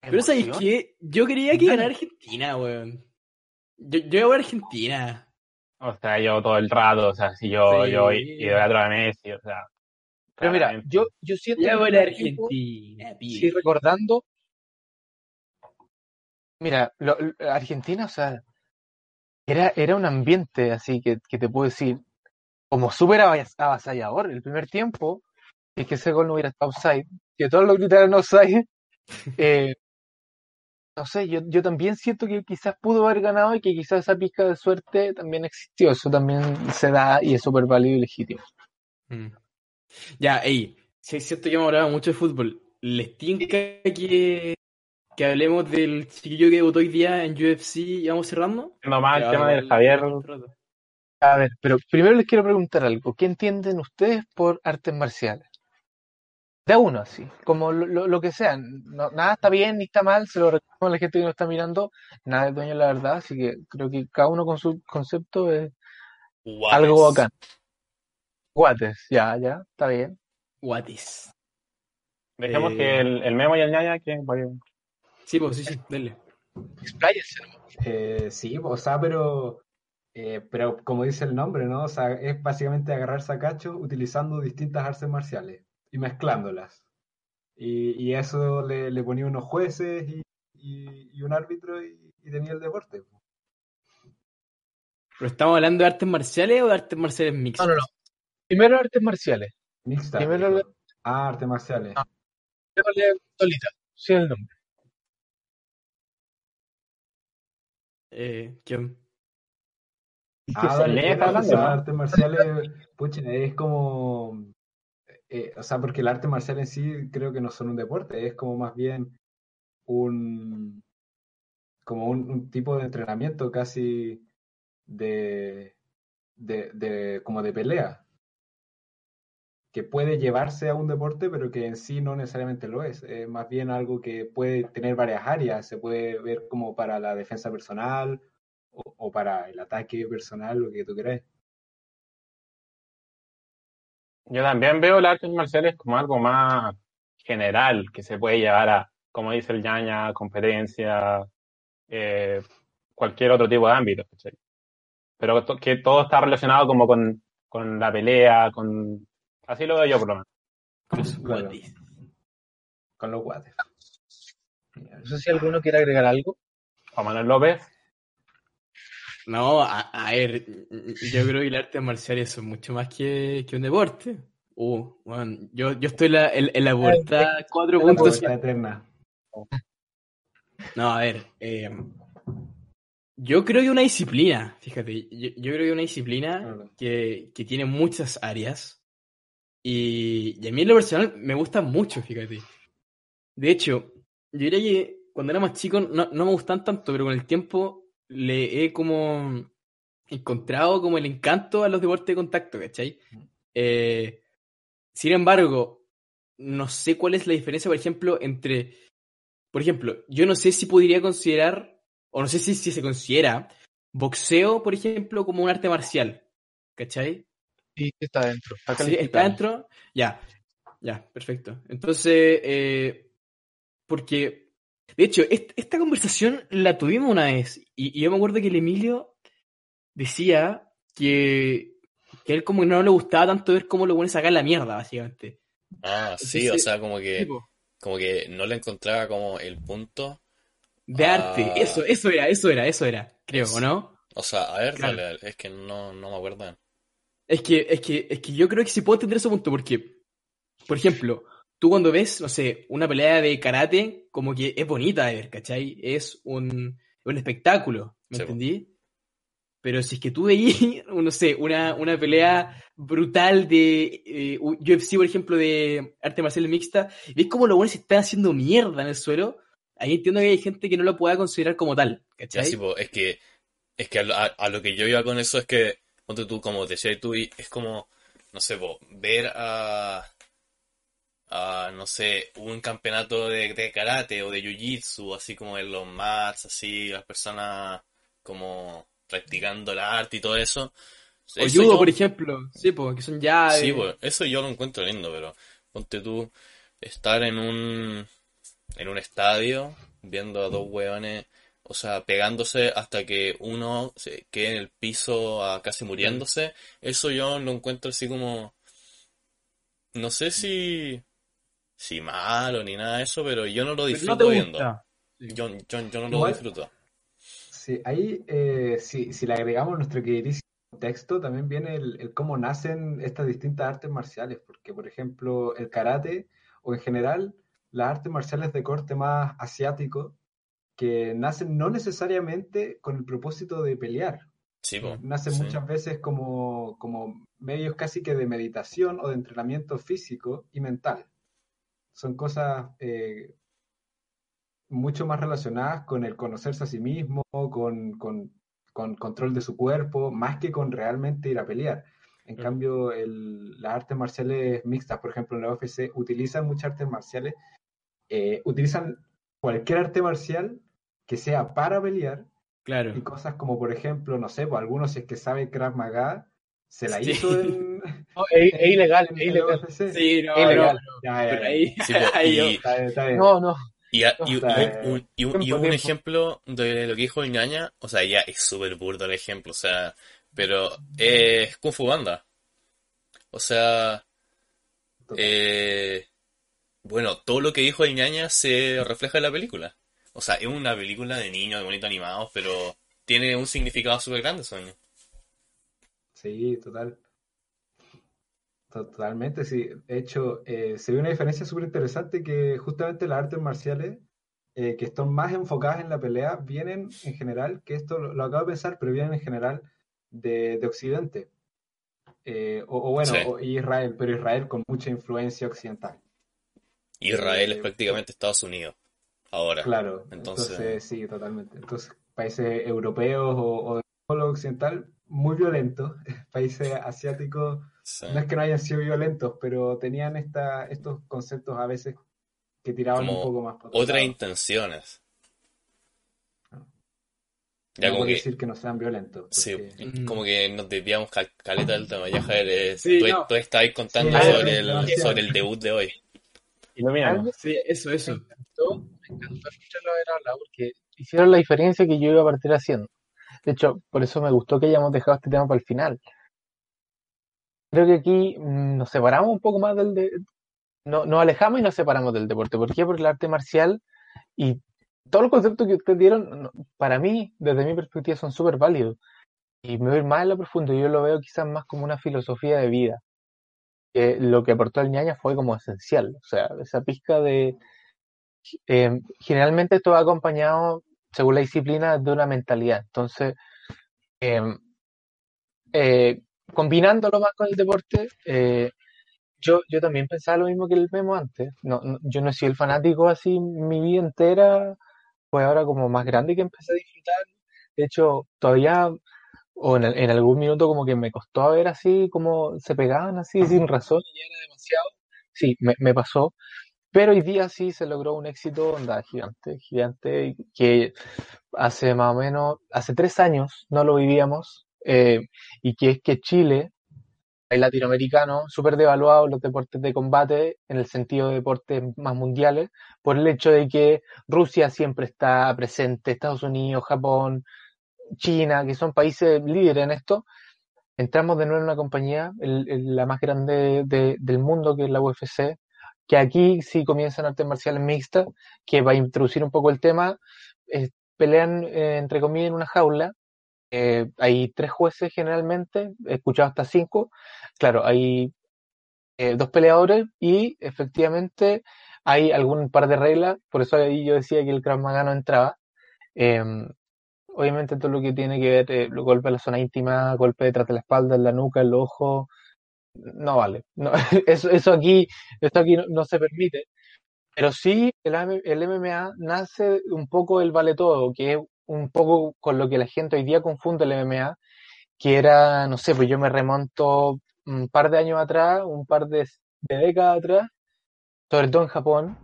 Pero ¿sabéis qué? Yo quería que ganara Argentina, weón. Yo, yo voy a Argentina. O sea, yo todo el rato, o sea, si yo, Sí. yo idolatro a Messi, o sea. Pero mira, yo, yo siento que Argentina, sí, recordando. Mira, lo- lo- Argentina, o sea, era, era un ambiente así que, que te puedo decir, como súper avas- avasallador. El primer tiempo, es que ese gol no hubiera estado offside, que todos lo gritaron offside. eh, no sé, yo, yo también siento que quizás pudo haber ganado y que quizás esa pizca de suerte también existió. Eso también se da y es súper válido y legítimo. Mm. Ya, ey, si es cierto que hemos hablado mucho de fútbol. ¿Les tinca que, que hablemos del chiquillo que debutó hoy día en UFC y vamos cerrando? Siendo más el tema del Javier, A ver, pero primero les quiero preguntar algo. ¿Qué entienden ustedes por artes marciales? De a uno, así, como lo, lo- lo que sea. No- nada está bien ni está mal, se lo recomiendo a la gente que nos está mirando. Nada es dueño de la verdad, así que creo que cada uno con su concepto es algo bacán. Guates, ya, ya, está bien. Guatis. dejemos Eh, que el, el Memo y el Ñaña, que vayan. Sí, pues sí, sí, dale. Expláyese. Eh, sí, o sea, pero, eh, pero como dice el nombre, ¿no? O sea, es básicamente agarrar sacachos utilizando distintas artes marciales y mezclándolas. Y, y eso le, le ponía unos jueces y, y- y un árbitro y, y tenía el deporte. ¿Pero estamos hablando de artes marciales o de artes marciales mixtas? No, no, no. Primero artes marciales. Mixta. Primero. Ah, artes marciales. Ah. Déjale solita, sin el nombre. Eh, ¿quién? Ah, se dale, artes marciales, pucha, es como, eh, o sea, porque el arte marcial en sí creo que no son un deporte, es como más bien un, como un, un tipo de entrenamiento casi de, de, de, como de pelea, que puede llevarse a un deporte, pero que en sí no necesariamente lo es, es más bien algo que puede tener varias áreas, se puede ver como para la defensa personal, o, o para el ataque personal, lo que tú queráis. Yo también veo las artes marciales como algo más general, que se puede llevar a, como dice el Ñaña, competencia, eh, cualquier otro tipo de ámbito, ¿cachai? Pero to- que todo está relacionado como con, con la pelea, con... Así lo veo yo por lo menos. Con los Claro. guatis. Con los guates. No sé si alguno quiere agregar algo. Juan Manuel López, No, a, a ver, yo creo que las artes marciales son mucho más que, que un deporte. Uh, bueno, yo, yo estoy en la, en, en la puerta La 4.7. puerta eterna. No, a ver, eh, yo creo que una disciplina, fíjate, yo, yo creo que una disciplina que, que tiene muchas áreas y, y a mí en lo personal me gusta mucho, fíjate. De hecho, yo diría que cuando era más chico no, no me gustan tanto, pero con el tiempo le he como encontrado como el encanto a los deportes de contacto, ¿cachai? Eh, sin embargo, no sé cuál es la diferencia, por ejemplo, entre por ejemplo, yo no sé si podría considerar, o no sé si, si se considera, boxeo, por ejemplo, como un arte marcial. ¿Cachai? Sí, está dentro. Está Sí, está dentro. Ya, ya, perfecto. Entonces, eh, porque, de hecho, est- esta conversación la tuvimos una vez, y, y yo me acuerdo que el Emilio decía que, que a él como que no le gustaba tanto ver cómo lo ponen sacar la mierda, básicamente. Ah, sí, Entonces, o sea, como que, Tipo, como que no le encontraba como el punto. de Ah. arte, eso, eso era, eso era, eso era, creo, ¿o no? O sea, a ver, Claro. dale, dale, es que no, no me acuerdo bien. Es que, es que, es que yo creo que sí puedo entender ese punto, porque, por ejemplo, tú cuando ves, no sé, una pelea de karate, como que es bonita de ver, ¿cachai? Es un, un espectáculo, ¿me Sí, entendí? Pero si es que tú veís, no sé, una, una pelea brutal de eh, UFC, por ejemplo, de arte marcial mixta, y ves cómo los buenos se están haciendo mierda en el suelo, ahí entiendo que hay gente que no lo pueda considerar como tal, Ya, ¿cachai? sí, po, es que, es que a- a lo que yo iba con eso es que, ponte tú, como decías tú, y es como, no sé, po, ver a, a, no sé, un campeonato de, de karate o de jiu-jitsu, así como en los mats, así, las personas como practicando el arte y todo eso. O Eso judo, yo- por ejemplo, sí, pues, que son ya... Sí, pues, eso yo lo encuentro lindo, pero ponte tú estar en un en un estadio viendo a dos hueones o sea, pegándose hasta que uno se quede en el piso ah, casi muriéndose, eso yo lo encuentro así como, no sé si, si malo ni nada de eso, pero yo no lo disfruto no viendo. Yo, yo, yo no lo Igual- disfruto. Sí, ahí, eh, si, si le agregamos nuestro queridísimo texto, también viene el, el cómo nacen estas distintas artes marciales, porque, por ejemplo, el karate, o en general, las artes marciales de corte más asiático, que nacen no necesariamente con el propósito de pelear, Sí, nacen sí. muchas veces como, como medios casi que de meditación o de entrenamiento físico y mental. Son cosas eh, mucho más relacionadas con el conocerse a sí mismo, con, con- con control de su cuerpo, más que con realmente ir a pelear. En cambio, el- las artes marciales mixtas, por ejemplo, en la UFC, utilizan muchas artes marciales, eh, utilizan cualquier arte marcial que sea para pelear Claro. y cosas como, por ejemplo, no sé, pues algunos si es que sabe Krav Maga, se la Sí. hizo en, No, es, es ilegal, es ilegal. Sí, no, Es no, ilegal. No, no. y, a- y- y un, y un- Tiempo, ejemplo de lo que dijo el ñaña, o sea, ya es súper burdo el ejemplo, o sea, pero es Kung Fu Banda. O sea, eh, bueno, todo lo que dijo el ñaña se refleja en la película. O sea, es una película de niños, de bonitos animados, pero tiene un significado súper grande, Sonia. Sí, total. Totalmente, sí. De hecho, eh, se ve una diferencia súper interesante que justamente las artes marciales eh, que están más enfocadas en la pelea vienen en general, que esto lo, lo acabo de pensar, pero vienen en general de, de Occidente. Eh, o, o bueno, Sí. o Israel, pero Israel con mucha influencia occidental. Israel es prácticamente Estados Unidos. Ahora. Claro, Entonces- entonces, sí, totalmente. Entonces, países europeos o, o occidental, muy violentos. Países asiáticos, Sí. no es que no hayan sido violentos, pero tenían esta, estos conceptos a veces que tiraban Como un poco más por Otras intenciones. No Ya como que, decir que no sean violentos. sí, como que nos desviamos cal- caleta del tema. Ya, Javier, eh, Sí, tú, no. tú contando Sí, sobre, el, sobre el debut de hoy. Ilumínanos. Sí, eso, eso. Me encantó escucharlo haber hablado porque hicieron la diferencia que yo iba a partir haciendo. De hecho, por eso me gustó que hayamos dejado este tema para el final. Creo que aquí mm, nos separamos un poco más del... De... No, nos alejamos y nos separamos del deporte. ¿Por qué? Porque el arte marcial y todos los conceptos que ustedes dieron, para mí, desde mi perspectiva, son súper válidos. Y me voy a ir más en lo profundo. Yo lo veo quizás más como una filosofía de vida. Lo que aportó el ñaña fue como esencial. O sea, esa pizca de, eh, generalmente va acompañado, según la disciplina, de una mentalidad. Entonces, eh, eh, combinándolo más con el deporte, eh, yo, yo también pensaba lo mismo que el Memo antes. No- yo no he sido el fanático así mi vida entera, pues ahora como más grande que empecé a disfrutar. De hecho, todavía, o en, en algún minuto como que me costó ver así como se pegaban así sin razón y era demasiado. Sí, me, me pasó. Pero hoy día sí se logró un éxito onda, gigante, gigante, que hace más o menos, hace tres años no lo vivíamos, eh, y que es que Chile, el latinoamericano, súper devaluado los deportes de combate, en el sentido de deportes más mundiales, por el hecho de que Rusia siempre está presente, Estados Unidos, Japón, China, que son países líderes en esto, entramos de nuevo en una compañía, la más grande de- del mundo, que es la UFC, que aquí sí comienzan artes marciales mixtas, que va a introducir un poco el tema, pelean eh, entre comillas en una jaula, eh, hay tres jueces generalmente, he escuchado hasta cinco, claro, hay eh, dos peleadores y efectivamente hay algún par de reglas, por eso ahí yo decía que el Krav Maga no entraba. Obviamente todo lo que tiene que ver, eh, los golpes en la zona íntima, golpe detrás de la espalda, en la nuca, el ojo, no vale. Eso, eso aquí, esto aquí no, se permite. Pero sí, el, el MMA nace un poco del vale todo, que es un poco con lo que la gente hoy día confunde el MMA, que era, no sé, pues yo me remonto un par de años atrás, un par de, de décadas atrás, sobre todo en Japón,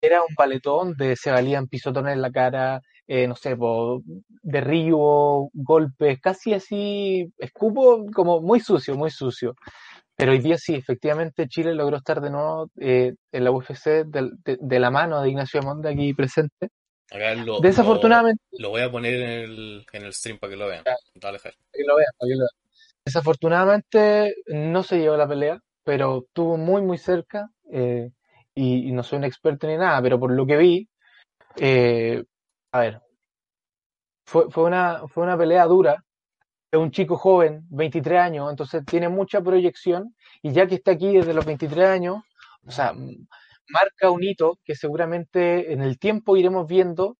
era un paletón de se valían pisotones en la cara, eh, no sé, po, derribo, golpes, casi así, escupo, como muy sucio, muy sucio. Pero hoy día sí, efectivamente Chile logró estar de nuevo eh, en la UFC de, de- de la mano de Ignacio Amonde aquí presente. Acá lo, Desafortunadamente, lo, lo voy a poner en el, en el stream para que lo vean. Dale, Jair. para que lo vean, para que lo vean. Desafortunadamente no se llevó la pelea, pero estuvo muy, muy cerca. eh, y, y no soy un experto ni nada, pero por lo que vi, eh, a ver, fue, fue una, fue una pelea dura. Es un chico joven, 23 años, entonces tiene mucha proyección. Y ya que está aquí desde los 23 años, o sea, marca un hito que seguramente en el tiempo iremos viendo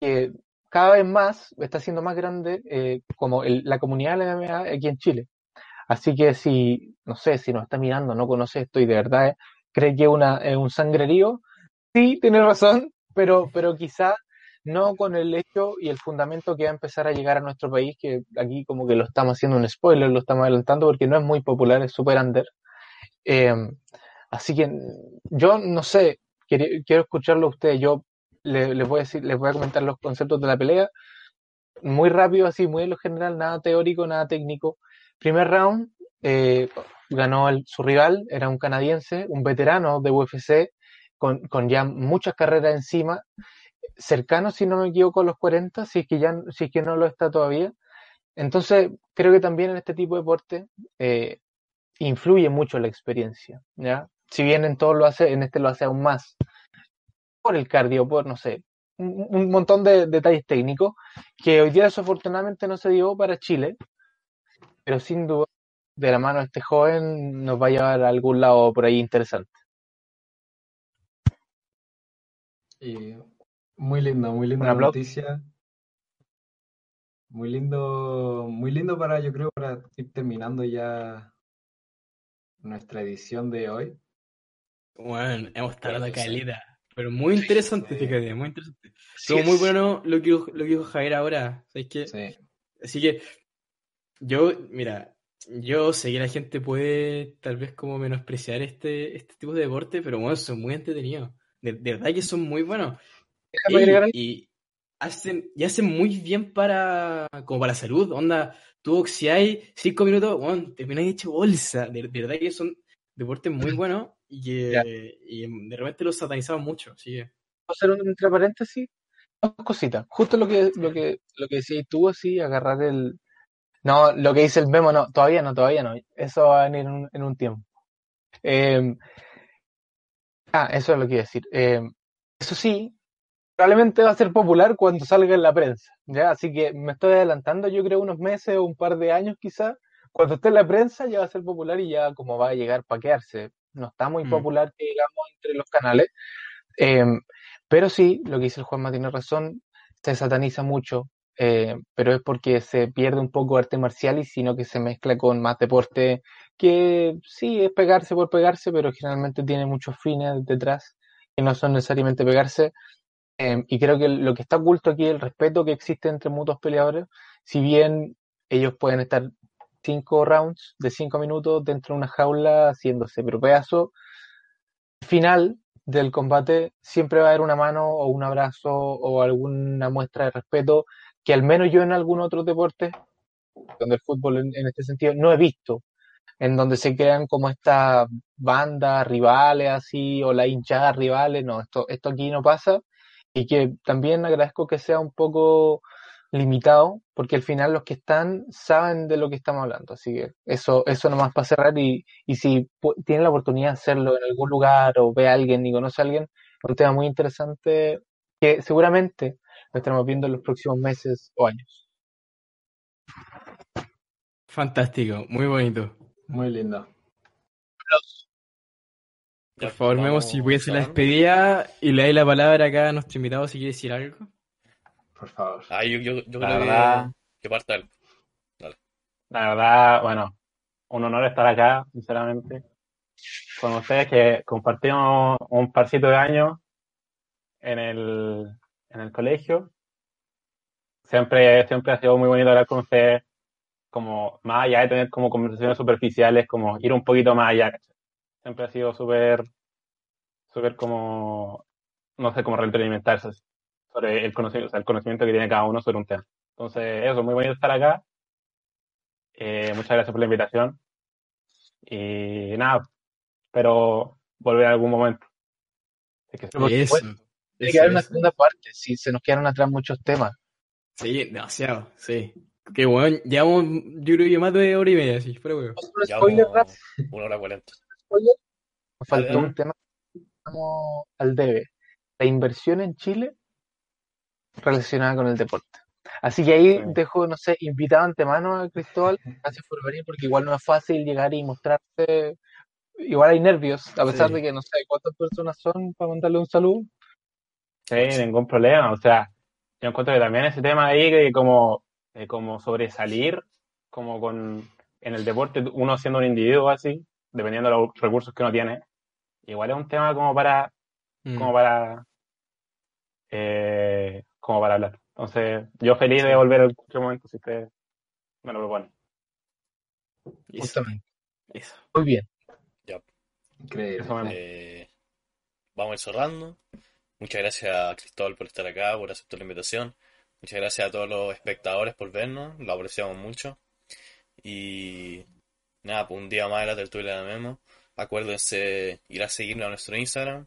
que cada vez más está siendo más grande eh, como el- la comunidad de la MMA aquí en Chile. Así que si, no sé, si nos está mirando, no conoce esto y de verdad eh, cree que una, es un sangrerío, sí, tiene razón, pero, pero quizá no con el hecho y el fundamento que va a empezar a llegar a nuestro país, que aquí como que lo estamos haciendo un spoiler, lo estamos adelantando porque no es muy popular, es super under. Eh, así que yo no sé, quiero, quiero escucharlo a ustedes, yo le- les voy a decir, les voy a comentar los conceptos de la pelea, muy rápido así, muy en lo general, nada teórico, nada técnico. Primer round, eh, ganó el- su rival, era un canadiense, un veterano de UFC, con, con ya muchas carreras encima, cercano, si no me equivoco, a los 40, si es que ya, si es que no lo está todavía. Entonces, creo que también en este tipo de deporte eh, influye mucho la experiencia, ¿ya? Si bien en todo lo hace, en este lo hace aún más. Por el cardio, por, no sé, un, montón de detalles técnicos que hoy día desafortunadamente no se dio para Chile, pero sin duda, de la mano de este joven nos va a llevar a algún lado por ahí interesante. Y muy lindo, muy linda noticia. Muy lindo, muy lindo para, yo creo, para ir terminando ya nuestra edición de hoy. Bueno, hemos tardado sí. caleta. Pero muy interesante, Sí. fíjate, muy interesante. Estuvo muy bueno lo que, dijo- lo que dijo Javier ahora. ¿Sabes qué? Sí, Así que yo, mira, yo sé que la gente puede tal vez como menospreciar este, este tipo de deporte, pero bueno, son muy entretenidos. De, de verdad que son muy buenos. Déjame agregar algo. y hacen, y hacen muy bien para, como para la salud. Onda, tú boxeáis cinco minutos, bueno, termináis hecho bolsa. De, de verdad que son deportes muy buenos y que y de repente los satanizamos mucho. Así que, hacer un entre paréntesis dos cositas. Justo lo que lo que lo que decías tú así, agarrar el no, lo que dice el memo no, todavía no, todavía no. Eso va a venir en un, en un tiempo. Eh, ah, eso es lo que iba a decir. Eh, eso sí, probablemente va a ser popular cuando salga en la prensa, ¿ya? Así que me estoy adelantando, yo creo unos meses o un par de años quizás. Cuando esté en la prensa ya va a ser popular y ya como va a llegar para quedarse. No está muy Mm. popular que digamos entre los canales. Eh, pero sí, lo que dice el Juanma tiene razón, se sataniza mucho, eh, pero es porque se pierde un poco arte marcial y sino que se mezcla con más deporte que sí es pegarse por pegarse, pero generalmente tiene muchos fines detrás que no son necesariamente pegarse. Eh, y creo que lo que está oculto aquí es el respeto que existe entre mutuos peleadores, si bien ellos pueden estar cinco rounds de cinco minutos dentro de una jaula haciéndose pero pedazo, al final del combate siempre va a haber una mano o un abrazo o alguna muestra de respeto que al menos yo en algún otro deporte, donde el fútbol en, este sentido, no he visto, en donde se crean como estas bandas rivales así o las hinchadas rivales, no, esto, esto aquí no pasa y que también agradezco que sea un poco limitado, porque al final los que están saben de lo que estamos hablando, así que eso, eso nomás para cerrar y, y si pu- tienen la oportunidad de hacerlo en algún lugar o ve a alguien y conoce a alguien, es un tema muy interesante que seguramente lo estaremos viendo en los próximos meses o años. fantástico, muy bonito. muy lindo. Por favor, Memo, si voy a hacer la despedida y le doy la palabra acá a nuestro invitado si quiere decir algo. Por favor. Ah, yo, yo, yo La creo que, verdad, que parta él. la verdad, bueno, un honor estar acá, sinceramente, con ustedes que compartimos un parcito de años en el, en el colegio. Siempre, siempre ha sido muy bonito hablar con ustedes, como más allá de tener como conversaciones superficiales, como ir un poquito más allá, ¿cachai? Siempre ha sido súper, súper como, no sé, como retroalimentarse sobre el conocimiento, o sea, el conocimiento que tiene cada uno sobre un tema. Entonces, eso, muy bonito estar acá. Eh, muchas gracias por la invitación. Y nada, espero volver en algún momento. Así que, Eso. Tiene que haber una segunda parte, si se nos quedaron atrás muchos temas. Sí, demasiado, sí. Qué bueno, llevamos, yo creo que más de hora y media, sí, fuera huevo. ¿Vamos a un Ya spoiler, Rap? una hora cuarenta. Nos Dale, faltó un tema al debe. La inversión en Chile relacionada con el deporte. Así que ahí dejo, no sé, invitado antemano a Cristóbal. Gracias por venir, porque igual no es fácil llegar y mostrarse. Igual hay nervios, a pesar Sí. de que no sé cuántas personas son para mandarle un saludo. Sí, ningún problema. O sea, yo encuentro que también ese tema ahí de como, como sobresalir, como con en el deporte, uno siendo un individuo así, dependiendo de los recursos que uno tiene, igual es un tema como para, Mm. como para, eh, como para hablar. Entonces, yo feliz de volver en cualquier momento si ustedes me lo proponen. Justamente. eso. Muy bien. Increíble. Eso mismo. Eh, vamos a ir cerrando. Muchas gracias a Cristóbal por estar acá, por aceptar la invitación. Muchas gracias a todos los espectadores por vernos, lo apreciamos mucho. Y nada, pues un día más de la tertulia de Memo. Acuérdense ir a seguirnos a nuestro Instagram,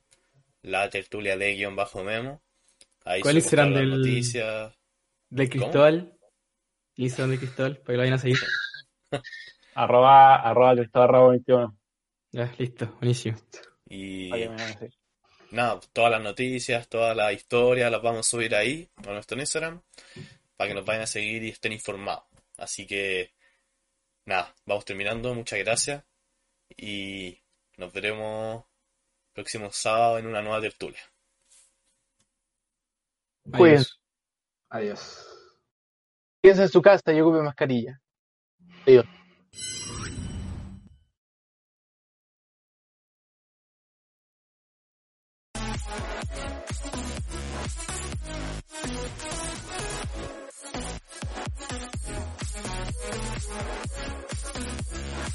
la tertulia de guion bajo Memo. Ahí ¿Cuáles serán todas las del- noticias. De. Cristóbal, el Instagram de Cristóbal, para que lo vayan a seguir. Arroba, arroba Cristóbal Rabo 21. Ya, listo, buenísimo. Y nada, todas las noticias, todas las historias las vamos a subir ahí, a nuestro Instagram, para que nos vayan a seguir y estén informados. Así que, nada, vamos terminando, muchas gracias y nos veremos próximo sábado en una nueva tertulia. Cuídense. Adiós. Adiós. Quédense en su casa y ocupe mascarilla. Adiós.